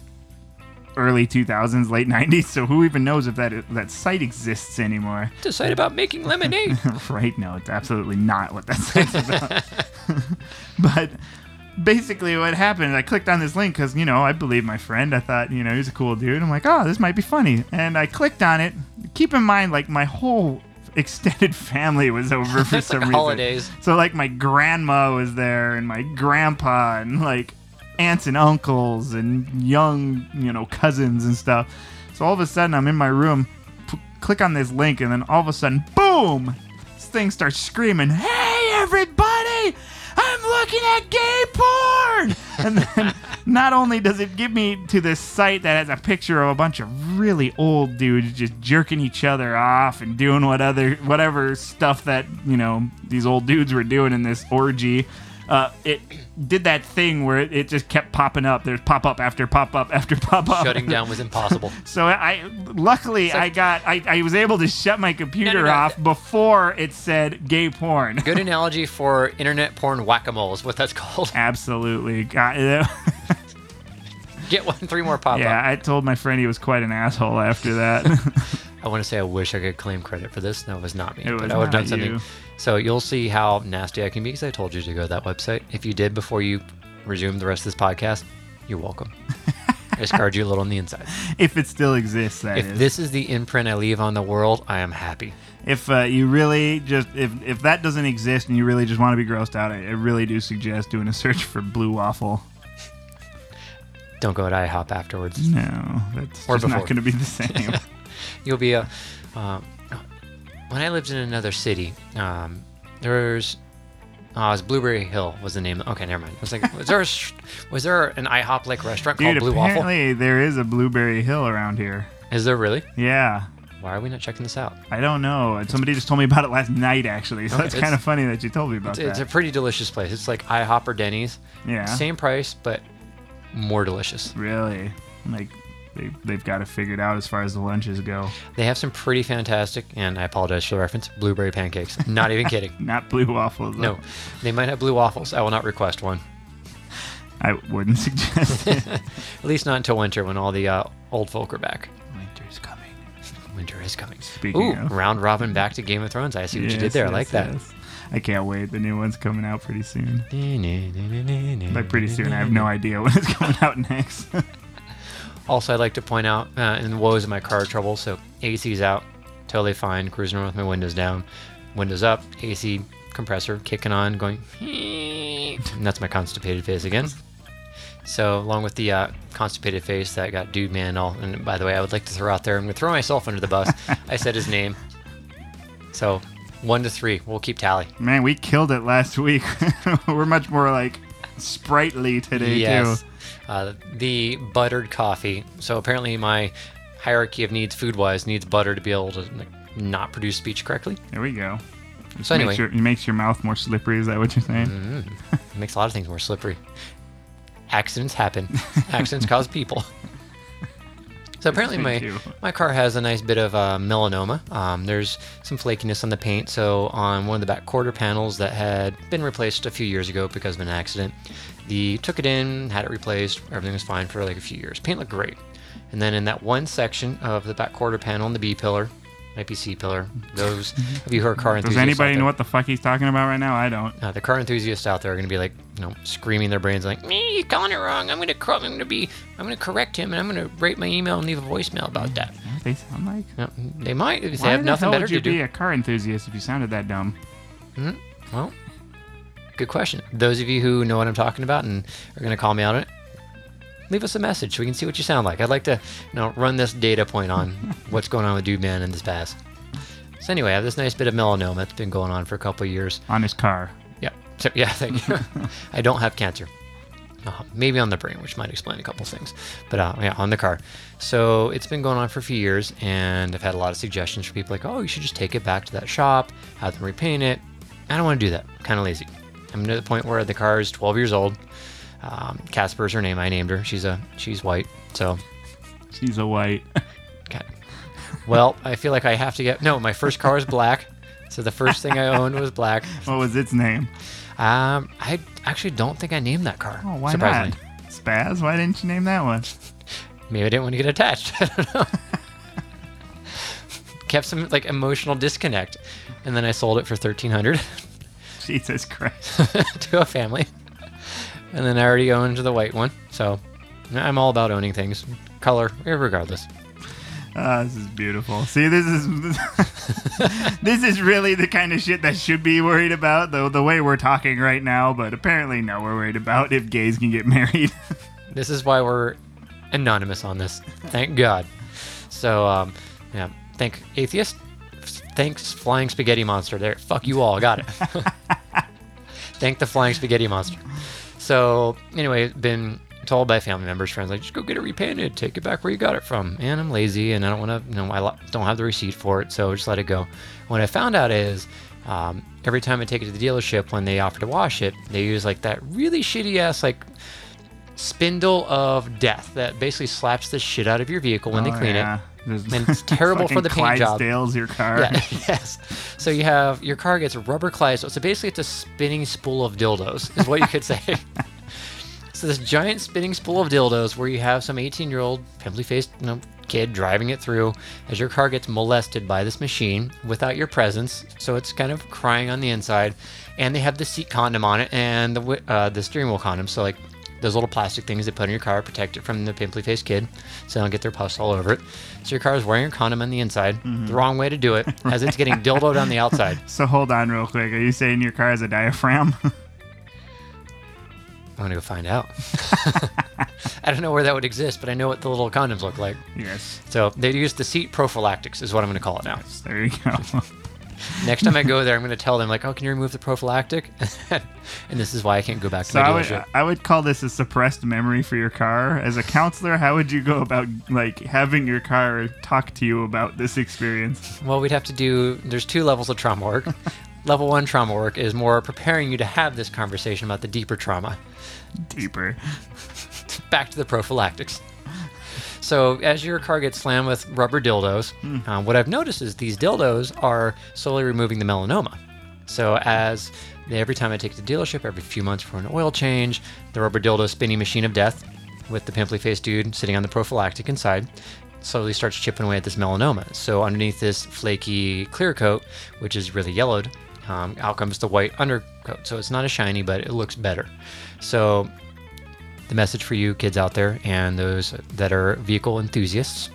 early 2000s, late 90s. So who even knows if that that site exists anymore? It's a site about making lemonade. [laughs] right? No, it's absolutely not what that site's about. [laughs] [laughs] but basically, what happened? I clicked on this link because you know I believe my friend. I thought you know he's a cool dude. I'm like, oh, this might be funny, and I clicked on it. Keep in mind, like my whole extended [laughs] family was over [laughs] for some like reason. holidays. So like my grandma was there and my grandpa and like aunts and uncles and young, you know, cousins and stuff. So all of a sudden I'm in my room, p- click on this link and then all of a sudden, boom! This thing starts screaming, "Hey everybody! I'm looking at gay porn!" [laughs] And then not only does it give me to this site that has a picture of a bunch of really old dudes just jerking each other off and doing what other whatever stuff that you know these old dudes were doing in this orgy. Uh, it did that thing where it, it just kept popping up. There's pop up after pop up after pop up. Shutting down [laughs] was impossible. So I, luckily, I got, I, I was able to shut my computer no. off before it said gay porn. Good [laughs] analogy for internet porn whack a mole is what that's called. Absolutely, [laughs] got Get one, three more pop Yeah, up. I told my friend he was quite an asshole after that. I want to say I wish I could claim credit for this. That was not me. It but was I would have done not something. you. So you'll see how nasty I can be because I told you to go to that website. If you did before you resumed the rest of this podcast, you're welcome. I scarred you a little on the inside. [laughs] if it still exists, that If is. this is the imprint I leave on the world, I am happy. if uh, you really just if if that doesn't exist and you really just want to be grossed out, I, I really do suggest doing a search for blue waffle. [laughs] Don't go to IHOP afterwards. No, that's Or just not going to be the [laughs] same. You'll be a. Um, when I lived in another city, um, there's. Oh, it was Blueberry Hill was the name. Okay, never mind. I was like, was there a, was there an IHOP like restaurant Dude, called Blue Waffle? apparently there is a blueberry hill around here. Is there really? Yeah. Why are we not checking this out? I don't know. Somebody just told me about it last night, actually. So Okay, that's it's- kind of funny that you told me about It's, it's a pretty delicious place. It's like IHOP or Denny's. yeah. Same price, but more delicious. Really? Like they they've got it figured out as far as the lunches go. They have some pretty fantastic, and I apologize for the reference, blueberry pancakes. Not even kidding. [laughs] Not blue waffles. though. No, they might have blue waffles. I will not request one. I wouldn't [laughs] suggest it. [laughs] At least not until winter when all the uh, old folk are back. Winter's coming. Winter is coming. Speaking Ooh, of. round robin back to Game of Thrones. I see what you did Yes, there. I like that. yes. I can't wait. The new one's coming out pretty soon. By pretty soon, I have no idea when it's coming out next. Also, I'd like to point out, uh, the woes of my car trouble, so AC's out, totally fine, cruising around with my windows down, windows up, AC compressor kicking on, going, and [laughs] that's my constipated face again. So, along with the uh, constipated face that got dude man all, and by the way, I would like to throw out there, I'm going to throw myself under the bus. [laughs] I said his name. So, one to three, we'll keep tally. Man, we killed it last week. [laughs] We're much more like sprightly today yes. too. Uh, the buttered coffee. So apparently my hierarchy of needs food wise needs butter to be able to like, not produce speech correctly. There we go. So anyway, Makes your, it makes your mouth more slippery. Is that what you're saying? Mm. it makes a lot of things more slippery. Accidents happen. [laughs] Accidents cause people. [laughs] So apparently my do. my car has a nice bit of uh, melanoma. Um, there's some flakiness on the paint. So on one of the back quarter panels that had been replaced a few years ago because of an accident, the took it in, had it replaced. Everything was fine for like a few years. Paint looked great. And then in that one section of the back quarter panel in the B pillar, might be C pillar. Mm-hmm. Those of you who are car enthusiasts. Does anybody there- know what the fuck he's talking about right now? I don't. uh, the car enthusiasts out there are going to be like, you know, screaming their brains like, "Me, he's calling it wrong. I'm going to, I'm going to be, I'm going to correct him, and I'm going to rate my email and leave a voicemail about that." Mm-hmm. They sound like. No, they might they Why have the nothing hell better would you to be do. a car enthusiast if you sounded that dumb? Hmm? Well, good question. Those of you who know what I'm talking about and are going to call me out on it, leave us a message so we can see what you sound like. I'd like to, you know, run this data point on [laughs] what's going on with Dude Man in this past. So anyway, I have this nice bit of melanoma that's been going on for a couple of years. On his car. So, yeah, thank you. [laughs] I don't have cancer. Uh, maybe on the brain, which might explain a couple things. But uh, yeah, on the car. So it's been going on for a few years, and I've had a lot of suggestions from people like, oh, you should just take it back to that shop, have them repaint it. I don't want to do that. kind of lazy. I'm to the point where the car is 12 years old. Um, Casper's her name. I named her. She's a she's white. So, She's a white. [laughs] okay. well, I feel like I have to get. No, my first car was black. So the first thing I owned was black. [laughs] what was its name? Um, I actually don't think I named that car. Oh, why surprisingly. not? Spaz? Why didn't you name that one? Maybe I didn't want to get attached. [laughs] I don't know. Kept some like emotional disconnect, and then I sold it for thirteen hundred Jesus Christ. to a family, and then I already owned the white one. So I'm all about owning things, color, regardless. Ah, this is beautiful. See, this is [laughs] this is really the kind of shit that should be worried about, though the way we're talking right now. But apparently, no, we're worried about if gays can get [laughs] married. This is why we're anonymous on this. Thank God. So, um, yeah, thank atheist. Thanks, flying spaghetti monster. There, fuck you all. Got it. [laughs] thank the flying spaghetti monster. So, anyway, been told by family members, friends, like just go get it repainted, take it back where you got it from. And I'm lazy, and I don't want to. You know, I don't have the receipt for it, so just let it go. What I found out is. Um, every time I take it to the dealership, when they offer to wash it, they use like that really shitty ass like spindle of death that basically slaps the shit out of your vehicle when they Oh, clean yeah. it. And it's terrible [laughs] for the paint job. Your car. Yeah, [laughs] yes. So you have your car gets rubber Clydesdale. So basically, it's a spinning spool of dildos, is what you could say. [laughs] so this giant spinning spool of dildos, where you have some 18-year-old pimply-faced you know, kid driving it through, as your car gets molested by this machine without your presence. So it's kind of crying on the inside, and they have the seat condom on it and the uh, the steering wheel condom. So like those little plastic things they put in your car protect it from the pimply faced kid so they don't get their pus all over it. So your car is wearing a condom on the inside, mm-hmm. the wrong way to do it, [laughs] as it's getting dildoed on the outside. [laughs] So hold on real quick. Are you saying your car has a diaphragm? [laughs] I'm gonna go find out. I don't know where that would exist, but I know what the little condoms look like. yes. So they use the seat prophylactics, is what I'm gonna call it now. There you go. [laughs] Next time I go there, I'm gonna tell them like, "Oh, can you remove the prophylactic?" [laughs] and this is why I can't go back to So my I would, dealership. I would call this a suppressed memory for your car. As a counselor, how would you go about like having your car talk to you about this experience? Well, we'd have to do. There's two levels of trauma work. [laughs] Level one trauma work is more preparing you to have this conversation about the deeper trauma. Deeper. Back to the prophylactics. So, as your car gets slammed with rubber dildos, um, what I've noticed is these dildos are slowly removing the melanoma. So, as every time I take it to the dealership, every few months for an oil change, the rubber dildo spinning machine of death with the pimply faced dude sitting on the prophylactic inside slowly starts chipping away at this melanoma. So, underneath this flaky clear coat, which is really yellowed, um, out comes the white undercoat. So, it's not as shiny, but it looks better. So, the message for you kids out there and those that are vehicle enthusiasts.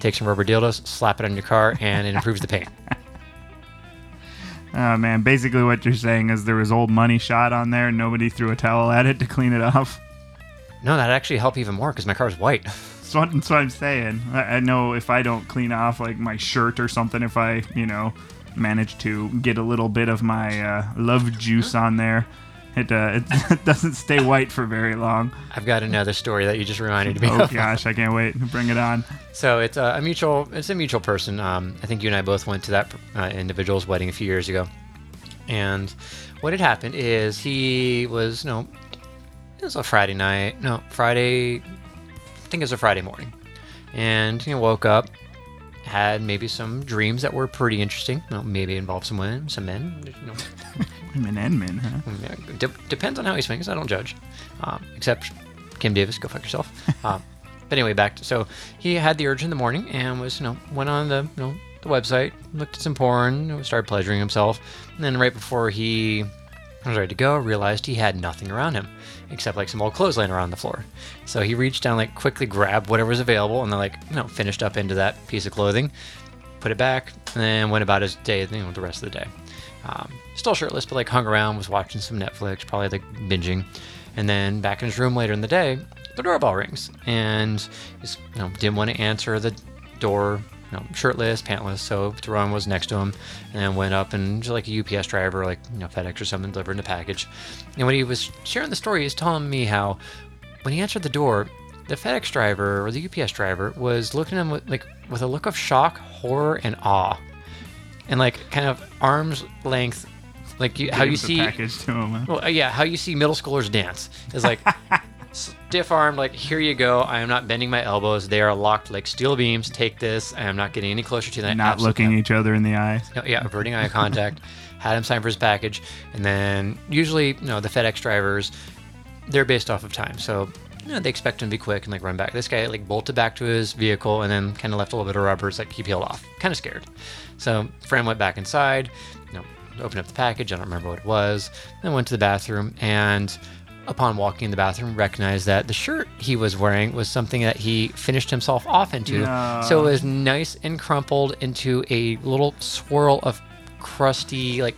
Take some rubber dildos slap it on your car and it improves the paint [laughs] Oh man, basically what you're saying is there was old money shot on there and nobody threw a towel at it to clean it off. no that actually help even more because my car's white. [laughs] That's what, that's what I'm saying. I, I know if I don't clean off like my shirt or something, if I, you know, manage to get a little bit of my uh, love juice on there, it, uh, it, [laughs] doesn't stay white for very long. i've got another story that you just reminded me of. Oh of gosh, I can't wait. Bring it on. so it's a, a mutual it's a mutual person um, i think you and i both went to that uh, individual's wedding a few years ago and what had happened is he was no it was a friday night no friday i think it was a friday morning and you know woke up had maybe some dreams that were pretty interesting well, maybe involved some women some men you know [laughs] Women and men, huh? de- depends on how he swings. I don't judge. Um, except Kim Davis, go fuck yourself. [laughs] Um, but anyway, back to so he had the urge in the morning and was you know went on the you know the website, looked at some porn, you know, started pleasuring himself, and then right before he was ready to go, realized he had nothing around him except like some old clothes laying around the floor. So he reached down, like quickly grabbed whatever was available, and then like you know finished up into that piece of clothing, put it back, and then went about his day, you know, the rest of the day. Um, still shirtless, but like hung around, was watching some Netflix, probably like binging. And then back in his room later in the day, the doorbell rings, and he you know, didn't want to answer the door you know, shirtless, pantless. So Teron was next to him, and then went up and just like a UPS driver, like you know FedEx or something, delivering a package. And when he was sharing the story, he was telling me how when he answered the door, the FedEx driver or the UPS driver was looking at him with, like with a look of shock, horror, and awe, and like kind of arm's length, like you, how you see package to him. well, uh, yeah, how you see middle schoolers dance is like [laughs] stiff armed, like here you go. I am not bending my elbows. They are locked like steel beams. Take this. I am not getting any closer to that. Not looking each other in the eyes. no, yeah, averting eye contact. [laughs] had him sign for his package, and then usually, you know, the FedEx drivers, they're based off of time, so you know they expect him to be quick and like run back. This guy like bolted back to his vehicle and then kind of left a little bit of rubber. It's like he peeled off, kind of scared. So Fran went back inside, you know, opened up the package. I don't remember what it was. Then went to the bathroom and. Upon walking in the bathroom, recognized that the shirt he was wearing was something that he finished himself off into. So it was nice and crumpled into a little swirl of crusty, like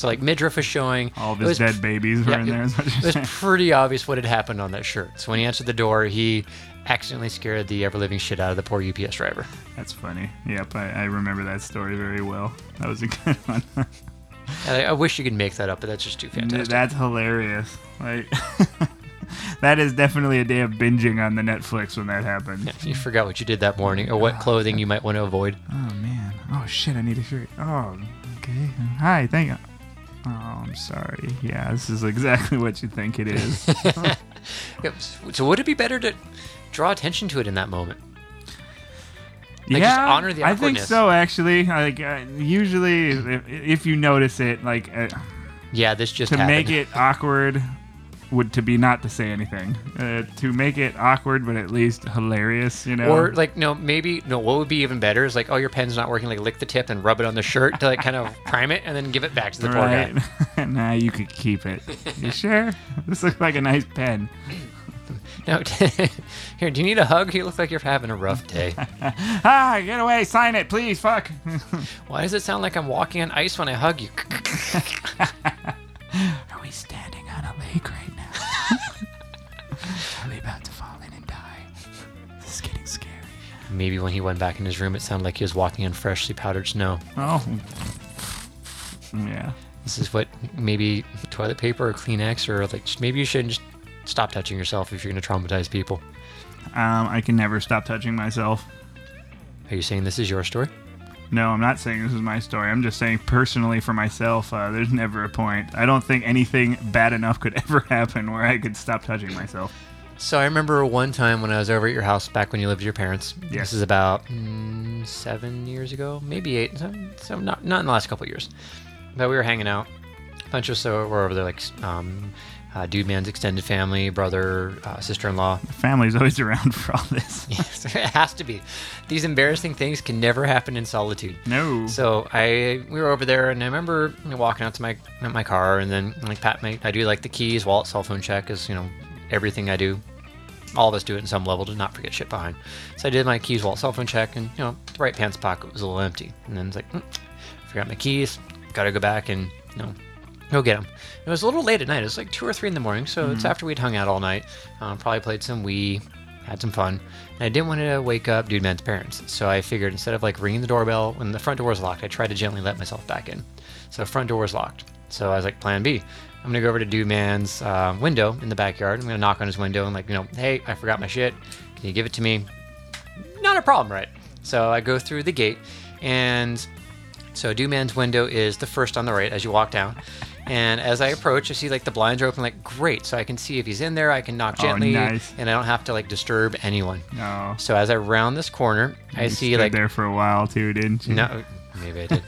so like midriff was showing. All of his dead babies were yeah, in there. Is what It was saying. pretty obvious what had happened on that shirt. So when he answered the door, he accidentally scared the ever living shit out of the poor UPS driver. That's funny. Yep, I, I remember that story very well. That was a [laughs] good one. I, I wish you could make that up, but that's just too fantastic. That's hilarious. Like [laughs] that is definitely a day of binging on the Netflix when that happened. Yeah, you forgot what you did that morning or what ah, clothing you might want to avoid. Oh man. Oh shit, I need a shirt. Oh, okay. Hi, thank you. Oh, I'm sorry. Yeah, this is exactly what you think it is. [laughs] So would it be better to draw attention to it in that moment? Like, yeah, just honor the I think so. Actually, like uh, usually, if, if you notice it, like uh, Yeah, this just to happened. make it awkward would to be not to say anything. Uh, to make it awkward, but at least hilarious, you know. Or like no, maybe no. What would be even better is like, oh, your pen's not working. Like lick the tip and rub it on the shirt to like kind of [laughs] prime it, and then give it back to the poor guy. right? [laughs] nah, you could keep it. You [laughs] sure? This looks like a nice pen. No, here. Do you need a hug? You look like you're having a rough day. Ah, get away! Sign it, please. Fuck. Why does it sound like I'm walking on ice when I hug you? Are we standing on a lake Maybe when he went back in his room, it sounded like he was walking on freshly powdered snow. Oh. Yeah. This is what maybe toilet paper or Kleenex or like maybe you shouldn't just stop touching yourself if you're going to traumatize people. Um, I can never stop touching myself. Are you saying this is your story? No, I'm not saying this is my story. I'm just saying personally for myself, uh, there's never a point. I don't think anything bad enough could [laughs] ever happen where I could stop touching myself. So I remember one time when I was over at your house back when you lived with your parents. Yes. This is about mm, seven years ago, maybe eight. So, so not not in the last couple of years. But we were hanging out. A bunch of us were over there, like um, uh, Dude Man's extended family, brother, uh, sister-in-law. The family's always around for all this. [laughs] Yes, it has to be. These embarrassing things can never happen in solitude. No. So I we were over there, and I remember walking out to my my car, and then like pat my I do like the keys, wallet, cell phone check is you know everything I do. All of us do it in some level to not forget shit behind. So I did my keys, wallet, cell phone check, and you know the right pants pocket was a little empty, and then it's like mm, forgot my keys, got to go back and you know go get them. It was a little late at night. It was like two or three in the morning, so it's after we'd hung out all night. Um, probably played some Wii, had some fun, and I didn't want to wake up Dude Man's parents. So I figured instead of like ringing the doorbell when the front door was locked, I tried to gently let myself back in. So front door was locked. So I was like, Plan B. I'm gonna go over to Dude Man's uh, window in the backyard. I'm gonna knock on his window and like, you know, hey, I forgot my shit. Can you give it to me? Not a problem, right? So I go through the gate, and so Dude Man's window is the first on the right as you walk down. And as I approach, I see like the blinds are open. Like, great! So I can see if he's in there. I can knock Oh, gently, nice. and I don't have to like disturb anyone. no. So as I round this corner, I You see stood like there for a while too, didn't you? no, maybe I did.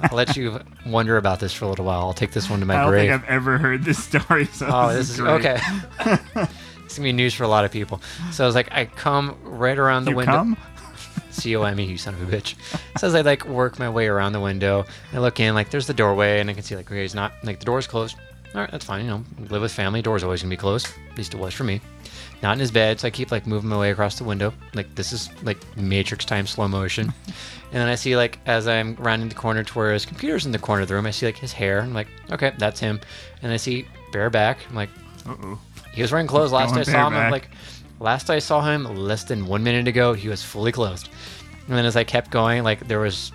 I'll let you wonder about this for a little while. I'll take this one to my I don't grave. think I've ever heard this story. So Oh, this is great. okay. [laughs] it's gonna be news for a lot of people. So I was like, I come right around the You window. come? [laughs] C O M E, you son of a bitch. So as I like work my way around the window, I look in, like there's the doorway, and I can see like okay, he's not like the door's closed. All right, that's fine. You know, live with family. Door's always gonna be closed. At least it was for me. Not in his bed, so I keep like moving my way across the window. Like this is like Matrix time slow motion. [laughs] and then I see like as I'm rounding the corner to where his computer's in the corner of the room, I see like his hair. I'm like, okay, that's him. And I see bare back. I'm like, Uh-oh. he was wearing clothes last Going I saw him. I'm bareback. like, last I saw him less than one minute ago, he was fully clothed. And then as I kept going, like there was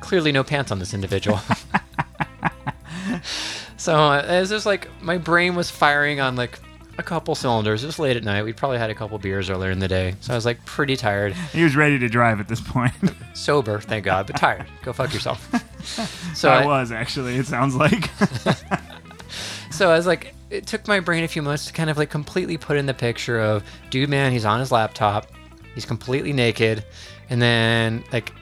clearly no pants on this individual. [laughs] [laughs] so uh, it was just like my brain was firing on like a couple cylinders. It was late at night. We probably had a couple beers earlier in the day, so I was like pretty tired. [laughs] He was ready to drive at this point. [laughs] Sober, thank God, but tired. Go fuck yourself. [laughs] So I I, was actually. It sounds like. so I was like, it took my brain a few months to kind of like completely put in the picture of dude, man, he's on his laptop, he's completely naked, and then like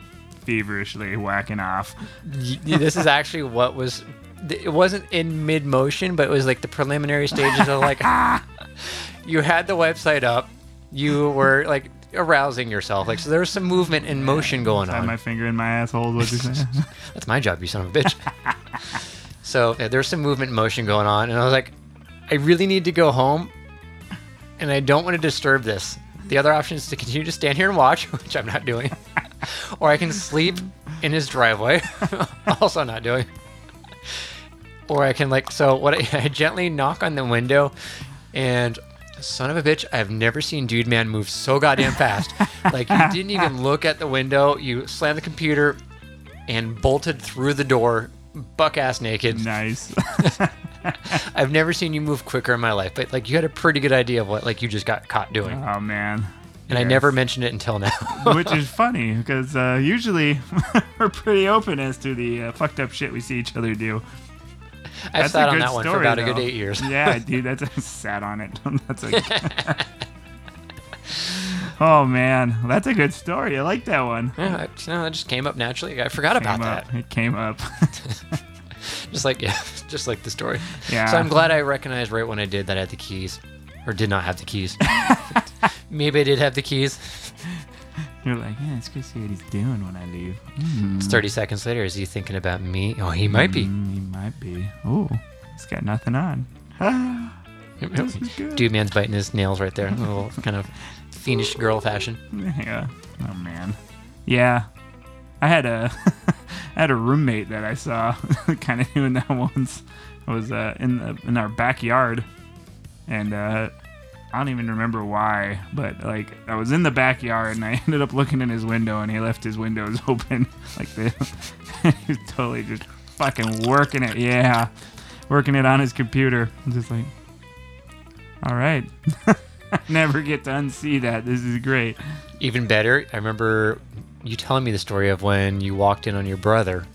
feverishly whacking off. this is actually what was it wasn't in mid motion but it was like the preliminary stages of like [laughs] [laughs] you had the website up. You were like arousing yourself. Like so there was some movement and motion going on. my finger in my asshole. What you say? [laughs] that's my job you son of a bitch. So yeah, there's some movement and motion going on and i was like i really need to go home and i don't want to disturb this. The other option is to continue to stand here and watch which i'm not doing. Or i can sleep in his driveway also not doing or i can like so what I, [laughs] I gently knock on the window and son of a bitch i've never seen dude man move so goddamn fast [laughs] like you didn't even look at the window you slammed the computer and bolted through the door buck ass naked nice. [laughs] i've never seen you move quicker in my life but like you had a pretty good idea of what like you just got caught doing oh man. And i never mentioned it until now [laughs] Which is funny because uh, usually [laughs] we're pretty open as to the uh, fucked up shit we see each other do. i've That's sat a on that one for story, about a good eight years Yeah, [laughs] dude, that's I sat on it. that's a. oh man, that's a good story. I like that one. yeah, I, know, that just came up naturally. I forgot about Came that. It came up. Just like yeah, just like the story. Yeah. So I'm glad I recognized right when I did that I had the keys, or did not have the keys. [laughs] Maybe I did have the keys. [laughs] You're like, yeah, it's good to see what he's doing when I leave. Mm, It's 30 seconds later. Is he thinking about me? Oh, he might be. mm, he might be. Oh, he's got nothing on. [gasps] this is good. Dude, man's biting his nails right there. A little [laughs] kind of fiendish girl fashion. Yeah. Oh man. Yeah. I had a I had a roommate that I saw kind of doing that once. I was uh, in the, in our backyard, and uh, I don't even remember why, but like I was in the backyard and I [laughs] ended up looking in his window and he left his windows [laughs] open like this. [laughs] he was totally just fucking working it. Yeah, working it on his computer. I'm just like, all right. Never get to unsee that. This is great. Even better, I remember you telling me the story of when you walked in on your brother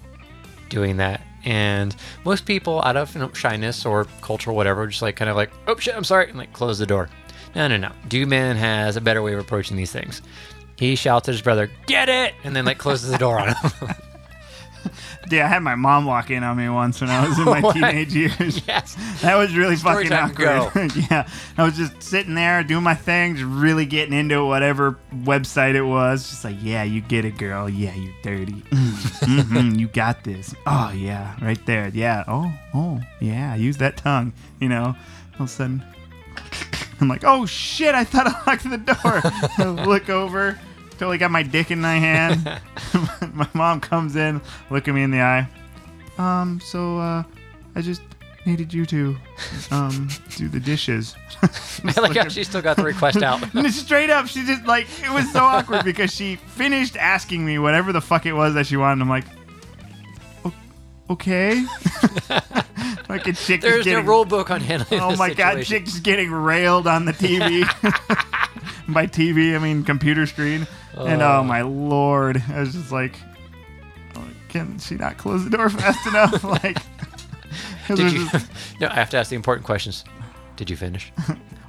doing that. And most people, out of you know, shyness or culture or whatever, just like kind of like, oh shit, I'm sorry, and like close the door. No, no, no. Dude Man has a better way of approaching these things. He shouts at his brother, get it! And then like closes the door on him. [laughs] Yeah, I had my mom walk in on me once when I was in my [laughs] What? teenage years. [laughs] yes. That was really Story fucking time, awkward. yeah, I was just sitting there doing my thing, just really getting into whatever website it was. Just like, yeah, you get it, girl. Yeah, you're dirty. hmm you got this. Oh yeah, right there. Yeah. Oh, oh, yeah. Use that tongue. You know. All of a sudden, I'm like, oh shit! I thought I locked the door. [laughs] I look over, totally got my dick in my hand. [laughs] [laughs] my mom comes in, look at me in the eye. Um, so uh, I just needed you to um do the dishes. I like how she still got the request out. Straight up, she just like it was so awkward because she finished asking me whatever the fuck it was that she wanted. I'm like, okay. Like a chick is There's no rule book on handling Oh my god, chick's getting railed on the TV. [laughs] By TV, I mean computer screen. And Oh. oh my lord, I was just like, oh, can she not close the door [laughs] fast enough? [laughs] like, Did you? just- no, I have to ask the important questions. Did you finish?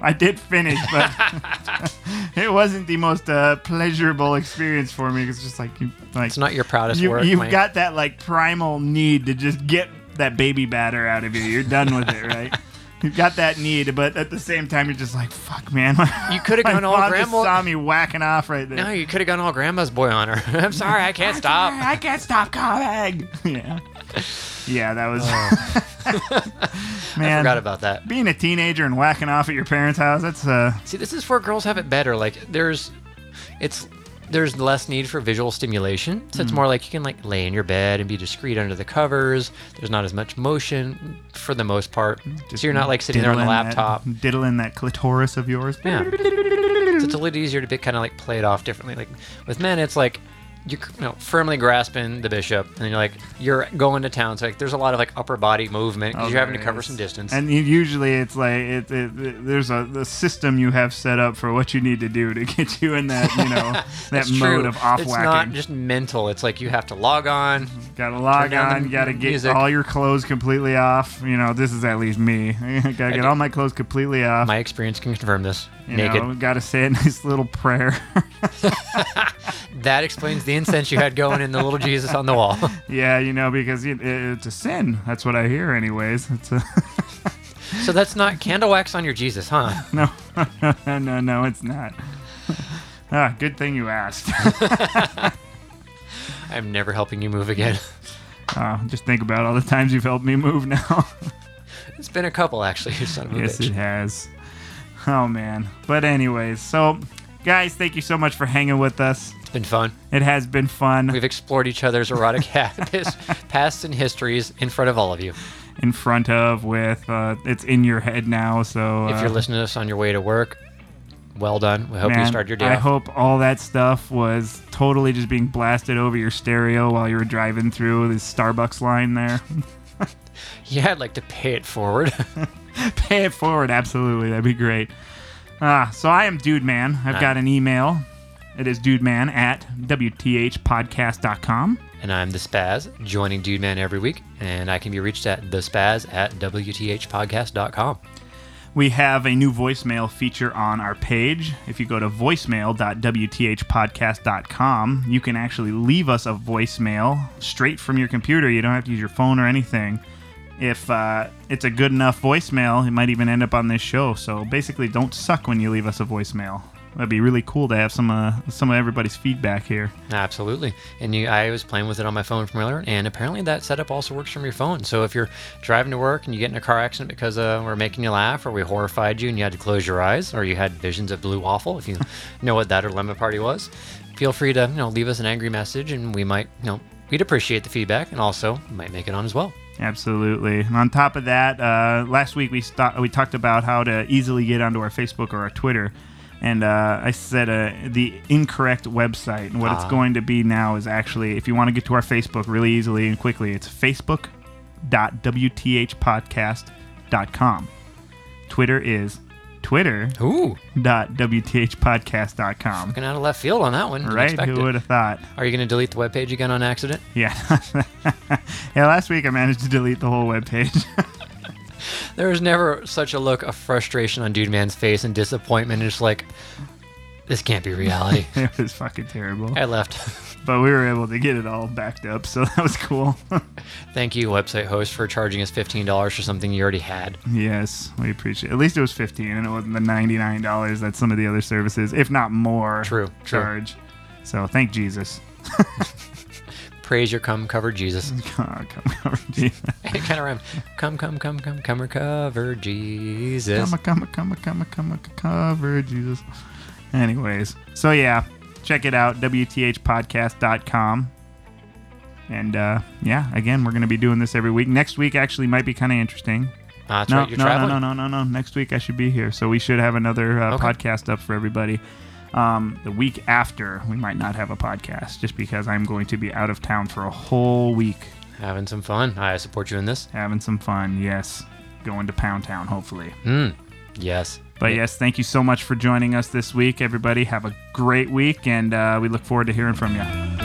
I did finish, but it wasn't the most uh, pleasurable experience for me. It's just like you, like It's not your proudest you, work. you've my- got that like primal need to just get that baby batter out of you. You're done with it, right? [laughs] You've got that need, but at the same time, you're just like, fuck, man. [laughs] You could have gone all grandma. saw me whacking off right there. No, you could have gone all grandma's boy on her. [laughs] I'm sorry, I can't stop. I can't stop coming. Yeah. Yeah, that was. I man, forgot about that. being a teenager and whacking off at your parents' house, that's uh See, this is where girls have it better. Like, there's, it's, there's less need for visual stimulation. So it's Hmm. more like you can like lay in your bed and be discreet under the covers. There's not as much motion for the most part. so you're not like sitting there on the laptop. That, diddling that clitoris of yours. Yeah. So it's a little easier to be kind of like play it off differently. Like with men, it's like you're you know, firmly grasping the bishop, and you're like you're going to town. So like there's a lot of like upper body movement because Oh, you're having to cover is. some distance. And you- usually it's like it, it, it- there's a the system you have set up for what you need to do to [laughs] get you in that you know [laughs] that mode true. of off It's not just mental. It's like you have to log on. Mm-hmm. Gotta log turn down the on. You gotta get music. all your clothes completely off. You know, this is at least me. [laughs] gotta get do- all my clothes completely off. My experience can confirm this. You Naked. know, gotta say a [laughs] nice little prayer. [laughs] That explains the incense you had going in the little Jesus on the wall. [laughs] yeah, you know, because it, it's a sin. That's what I hear, anyways. So that's not candle wax on your Jesus, huh? no, no, no, it's not. ah, good thing you asked. I'm never helping you move again. Uh, just think about all the times you've helped me move now. It's been a couple actually. You son of a yes, bitch. it has. Oh man. But anyways, so guys, thank you so much for hanging with us. It's been fun. It has been fun We've explored each other's erotic [laughs] habits, pasts, and histories in front of all of you. in front of with uh, it's in your head now. So If uh, you're listening to us on your way to work, well done. We hope you start your day I off. hope all that stuff was totally just being blasted over your stereo while you were driving through this Starbucks line there. [laughs] Yeah, I'd like to pay it forward. [laughs] [laughs] Pay it forward, absolutely. That'd be great. Ah, so I am Dude Man. I've got an email. It is dudeman at WTHpodcast.com. and I'm the Spaz, joining Dude Man every week. And I can be reached at the Spaz at WTHpodcast.com. We have a new voicemail feature on our page. If you go to voicemail.wthpodcast.com, you can actually leave us a voicemail straight from your computer. You don't have to use your phone or anything. If uh, it's a good enough voicemail, it might even end up on this show. So basically, don't suck when you leave us a voicemail. That'd be really cool to have some uh, some of everybody's feedback here. Absolutely. And you, I was playing with it on my phone from earlier, and apparently that setup also works from your phone. So if you're driving to work and you get in a car accident because uh, we're making you laugh, or we horrified you and you had to close your eyes, or you had visions of blue waffle, if you [laughs] know what that or lemon party was, feel free to you know leave us an angry message, and we might you know we'd appreciate the feedback, and also might make it on as well. Absolutely. And on top of that, uh, last week we st- we talked about how to easily get onto our Facebook or our Twitter, and uh, I said uh, the incorrect website. And what it's Ah. going to be now is actually, if you want to get to our Facebook really easily and quickly, it's facebook.wthpodcast.com. Twitter is twitter.wthpodcast.com. Looking out of left field on that one. Didn't Right? expect Who it. would have thought? Are you going to delete the webpage again on accident? Yeah. [laughs] yeah, last week I managed to delete the whole webpage. [laughs] There was never such a look of frustration on Dude Man's face and disappointment. It's like, this can't be reality. [laughs] it was fucking terrible. I left. but we were able to get it all backed up, so [laughs] that was cool. [laughs] Thank you, website host, for charging us $15 for something you already had. yes, we appreciate. it. At least it was fifteen, and it wasn't the ninety nine dollars that some of the other services, if not more, True, true. charge. So thank Jesus. Praise your come cover Jesus. Come cover Jesus. it kind of rhymes. Come, come, come, come, come recover Jesus. Come, Come, come, come, come, come, cover Jesus. Anyways, so yeah, check it out, WTHpodcast.com. And uh, yeah, again, we're going to be doing this every week. Next week actually might be kind of interesting. Ah, that's no, right, you're no, traveling. no, no, no, no, no. Next week I should be here, so we should have another uh, Okay. podcast up for everybody. Um, the week after, we might not have a podcast, just because I'm going to be out of town for a whole week, Having some fun. I support you in this. having some fun. Yes, going to Pound Town, hopefully. Mm. Yes. But yes, thank you so much for joining us this week, everybody. Have a great week, and uh, we look forward to hearing from you.